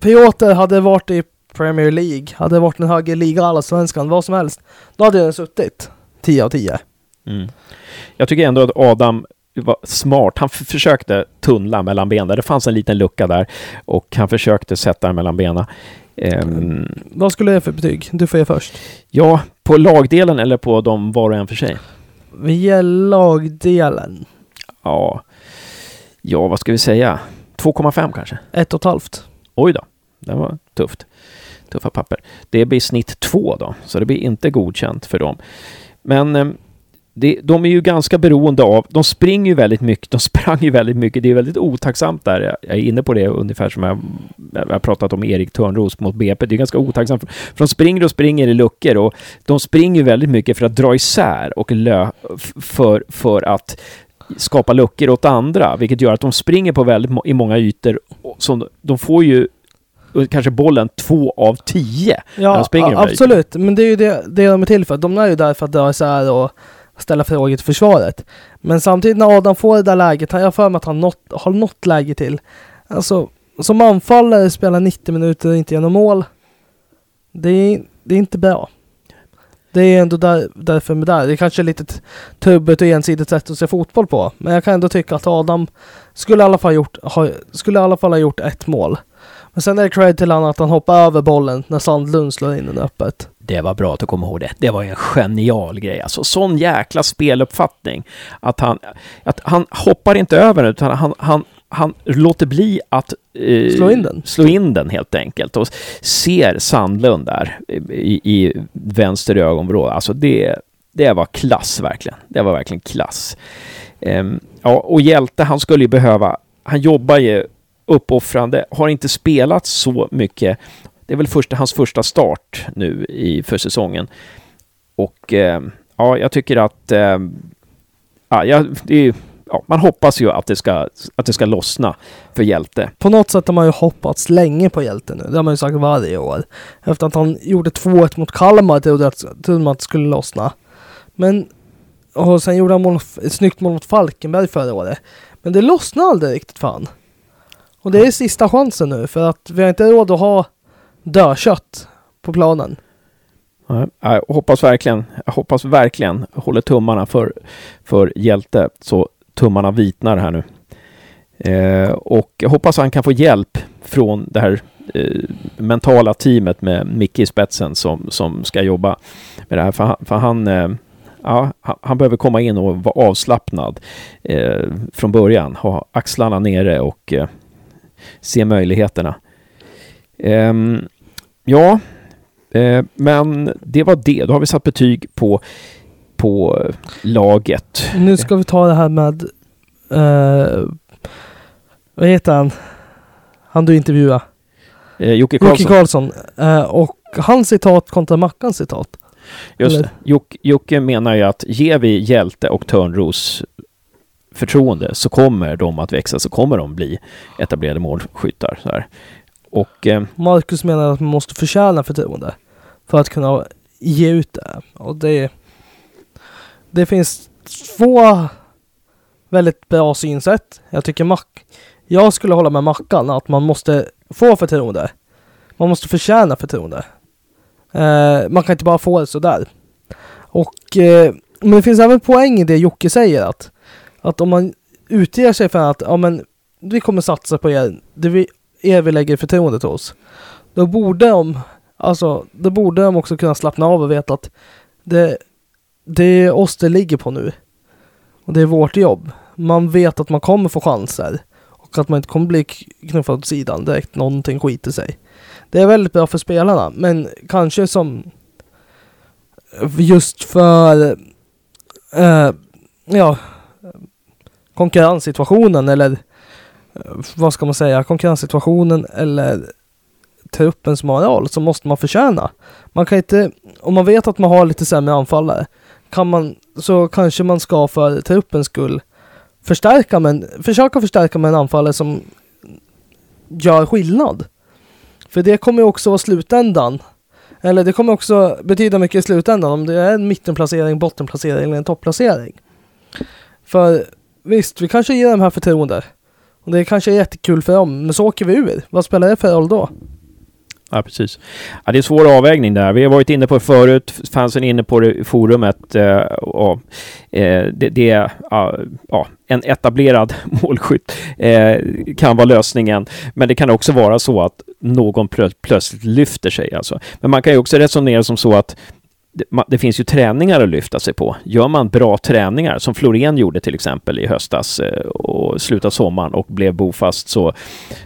Piotr hade varit i Premier League, hade varit en högre liga, allsvenskan, vad som helst. Då hade den suttit 10 av 10. Mm. Jag tycker ändå att Adam var smart. Han försökte tunnla mellan benen. Det fanns en liten lucka där och han försökte sätta den mellan benen. Ehm, Vad skulle jag för betyg? Du får ge först. ja, på lagdelen eller på dem var och en för sig? Vi ger lagdelen. Ja, ja vad ska vi säga? 2,5 kanske? Ett och ett halvt. Oj då, det var tufft. Tuffa papper. Det blir snitt 2 då, så det blir inte godkänt för dem. Men ehm, det, de är ju ganska beroende av, de springer ju väldigt mycket, de sprang ju väldigt mycket, det är väldigt otacksamt där. Jag är inne på det ungefär som jag, jag har pratat om Erik Törnros mot BP, det är ganska otacksamt. För de springer och springer i luckor och de springer ju väldigt mycket för att dra isär och lö, för, för att skapa luckor åt andra, vilket gör att de springer på väldigt må- i många ytor. Som, de får ju kanske bollen två av tio. Ja, absolut. Men det är ju det, det de är till för. De är ju där för att dra isär och ställa frågor till försvaret. Men samtidigt när Adam får det där läget, han- jag har för mig att han nått, har något läge till. Alltså, som anfallare spela 90 minuter och inte genom mål. Det är, det är inte bra. Det är ändå där, därför med där. Det är kanske är lite t- trubbigt och ensidigt sätt att se fotboll på. Men jag kan ändå tycka att Adam skulle i alla fall, gjort, ha, skulle i alla fall ha gjort ett mål. Men sen är det cred till honom att han hoppar över bollen när Sandlund slår in den öppet. Det var bra att du kom ihåg det. Det var ju en genial grej. Alltså sån jäkla speluppfattning. Att han, att han hoppar inte över den, utan han, han, han låter bli att eh, Slå in den. slå in den helt enkelt. Och ser Sandlund där i, i vänster ögonvrå. Alltså det, det var klass verkligen. Det var verkligen klass. Ehm, ja, och Hjälte, han skulle ju behöva... Han jobbar ju uppoffrande, har inte spelat så mycket. Det är väl första, hans första start nu i, för säsongen. Och eh, ja, jag tycker att... Eh, ja, det är, ja, man hoppas ju att det, ska, att det ska lossna för Hjälte. På något sätt har man ju hoppats länge på hjälten nu. Det har man ju sagt varje år. Efter att han gjorde 2-1 mot Kalmar trodde, att, trodde man att det skulle lossna. Men... Och sen gjorde han mål, ett snyggt mål mot Falkenberg förra året. Men det lossnade aldrig riktigt fan. Och det är sista chansen nu för att vi har inte råd att ha dödkött på planen. Ja, jag hoppas verkligen, jag hoppas verkligen, håller tummarna för, för Hjälte, så tummarna vitnar här nu. Eh, och jag hoppas han kan få hjälp från det här eh, mentala teamet med Micke i spetsen som, som ska jobba med det här. För han, för han, eh, ja, han, behöver komma in och vara avslappnad eh, från början, ha axlarna nere och eh, se möjligheterna. Eh, ja, eh, men det var det. Då har vi satt betyg på, på laget. Nu ska vi ta det här med... Eh, vad heter han? Han du intervjuade. Eh, Jocke Jocke Karlsson. Karlsson. Eh, och hans citat kontra Mackans citat. Just eller-. Jocke, Jocke menar ju att ger vi Hjälte och Törnros förtroende så kommer de att växa, så kommer de bli etablerade målskyttar. Så här. Och eh, Marcus menar att man måste förtjäna förtroende. För att kunna ge ut det. Och det... Det finns två väldigt bra synsätt. Jag tycker Mack... Jag skulle hålla med Mackan att man måste få förtroende. Man måste förtjäna förtroende. Eh, man kan inte bara få det sådär. Och... Eh, men det finns även poäng i det Jocke säger att... Att om man utger sig för att ja, men, vi kommer satsa på er. Det vi, er vi lägger förtroendet hos. Då borde de, alltså, då borde de också kunna slappna av och veta att det, det är oss det ligger på nu. Och det är vårt jobb. Man vet att man kommer få chanser. Och att man inte kommer bli knuffad åt sidan direkt någonting skiter sig. Det är väldigt bra för spelarna, men kanske som just för eh, ja, konkurrenssituationen eller eh, vad ska man säga, konkurrenssituationen eller truppens moral så måste man förtjäna. Man kan inte, om man vet att man har lite sämre anfallare, kan man, så kanske man ska för truppens skull förstärka men, försöka förstärka med en anfallare som gör skillnad. För det kommer ju också vara slutändan. Eller det kommer också betyda mycket i slutändan om det är en mittenplacering, bottenplacering eller en topplacering. För visst, vi kanske ger dem här förtroende. Och det kanske är jättekul för dem, men så åker vi ur. Vad spelar det för roll då? Ja, precis. Ja, det är en svår avvägning där. Vi har varit inne på det förut. Fansen är inne på det i forumet. Eh, och, eh, det, det är ja, ja, en etablerad målskytt eh, kan vara lösningen. Men det kan också vara så att någon plö plötsligt lyfter sig. Alltså. Men man kan ju också resonera som så att det, det finns ju träningar att lyfta sig på. Gör man bra träningar, som Florén gjorde till exempel i höstas eh, och slutet av sommaren och blev bofast, så,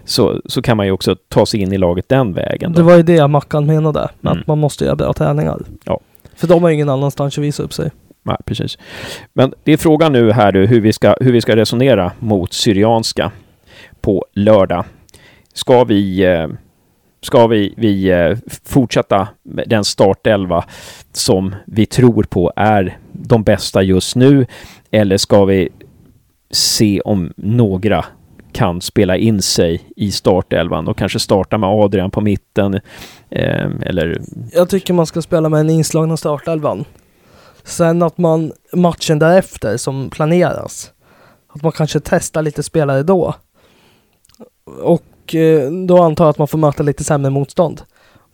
så, så kan man ju också ta sig in i laget den vägen. Det Då. var ju det Mackan menade, Mm. att man måste göra bra träningar. Ja. För de har ingen annanstans att visa upp sig. Nej, precis. Men det är frågan nu här du, hur vi ska, hur vi ska resonera mot Syrianska på lördag. Ska vi, eh, ska vi, vi eh, fortsätta med den startelva som vi tror på är de bästa just nu? Eller ska vi se om några kan spela in sig i startelvan och kanske starta med Adrian på mitten eh, eller Jag tycker man ska spela med en inslagna startelvan. Sen att man matchen därefter som planeras. Att man kanske testar lite spelare då. Och eh, då antar jag att man får möta lite sämre motstånd.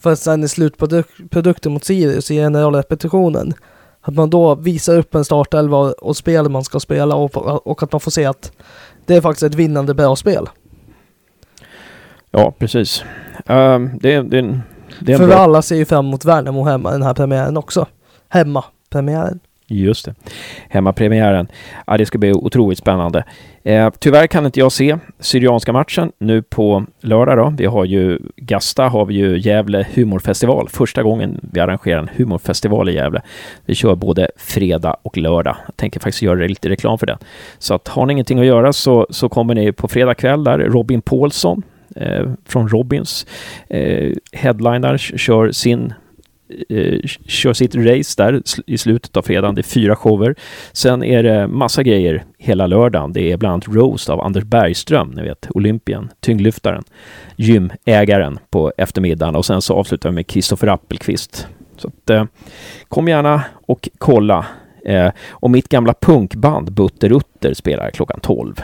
För sen i slutprodukten mot Sirius i generalrepetitionen. Att man då visar upp en startelva och, och spel man ska spela och, och att man får se att det är faktiskt ett vinnande bra spel. Ja, precis. Ehm, det, det, det För bra... alla ser ju fram emot Värnamo hemma den här premiären också. Hemma-premiären. Just det. Hemmapremiären. Ja, det ska bli otroligt spännande. Eh, tyvärr kan inte jag se Syrianska matchen nu på lördag då. Vi har ju Gasta, har vi ju Gävle humorfestival. Första gången vi arrangerar en humorfestival i Gävle. Vi kör både fredag och lördag. Jag tänker faktiskt göra lite reklam för den. Så att har ni ingenting att göra så, så kommer ni på fredag kväll där Robin Paulsson eh, från Robins eh, headliner kör sin eh, kör sitt race där i slutet av fredagen. Det är fyra shower. Sen är det massa grejer hela lördagen. Det är bland annat roast av Anders Bergström, ni vet, Olympien, tyngdlyftaren, gymägaren på eftermiddagen och sen så avslutar vi med Kristoffer Appelqvist. Så att, eh, kom gärna och kolla. Eh, och mitt gamla punkband Butter-Utter spelar klockan 12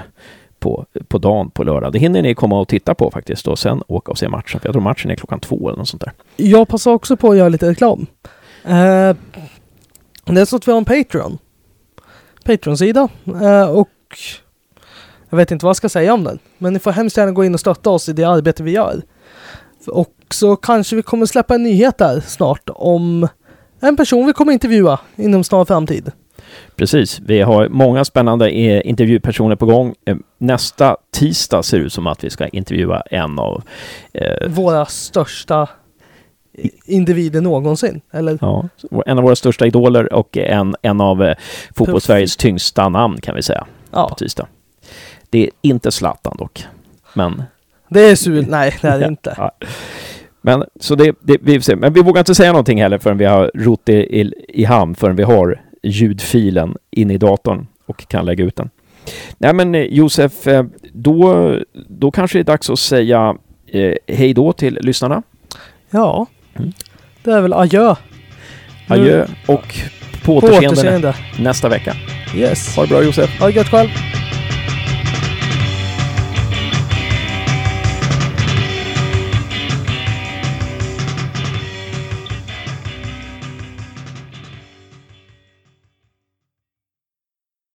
på, på dagen på lördag. Det hinner ni komma och titta på faktiskt och sen åka och se matchen. För jag tror matchen är klockan två eller något sånt där. Jag passar också på att göra lite reklam. Eh, det är så att vi har en Patreon. Patreon-sida. Eh, och jag vet inte vad jag ska säga om den. Men ni får hemskt gärna gå in och stötta oss i det arbete vi gör. Och så kanske vi kommer släppa en nyhet där snart om en person vi kommer intervjua inom snar framtid. Precis. Vi har många spännande eh, intervjupersoner på gång. Eh, nästa tisdag ser det ut som att vi ska intervjua en av... Eh, Våra största individer någonsin, eller? Ja, en av våra största idoler och en, en av eh, fotbollssveriges tyngsta namn kan vi säga. Ja. På tisdag. Det är inte Zlatan dock, men... Det är sur... Nej, det är det inte. ja. Men så det, det, vi. Men vi vågar inte säga någonting heller förrän vi har rott det i, i hamn, förrän vi har ljudfilen in i datorn och kan lägga ut den. Nej men eh, Josef, eh, då, då kanske det är dags att säga eh, hej då till lyssnarna. Ja, mm. det är väl adjö. Adjö och på återseende, på återseende nästa vecka. Yes. Ha det bra Josef. Ha det gött själv.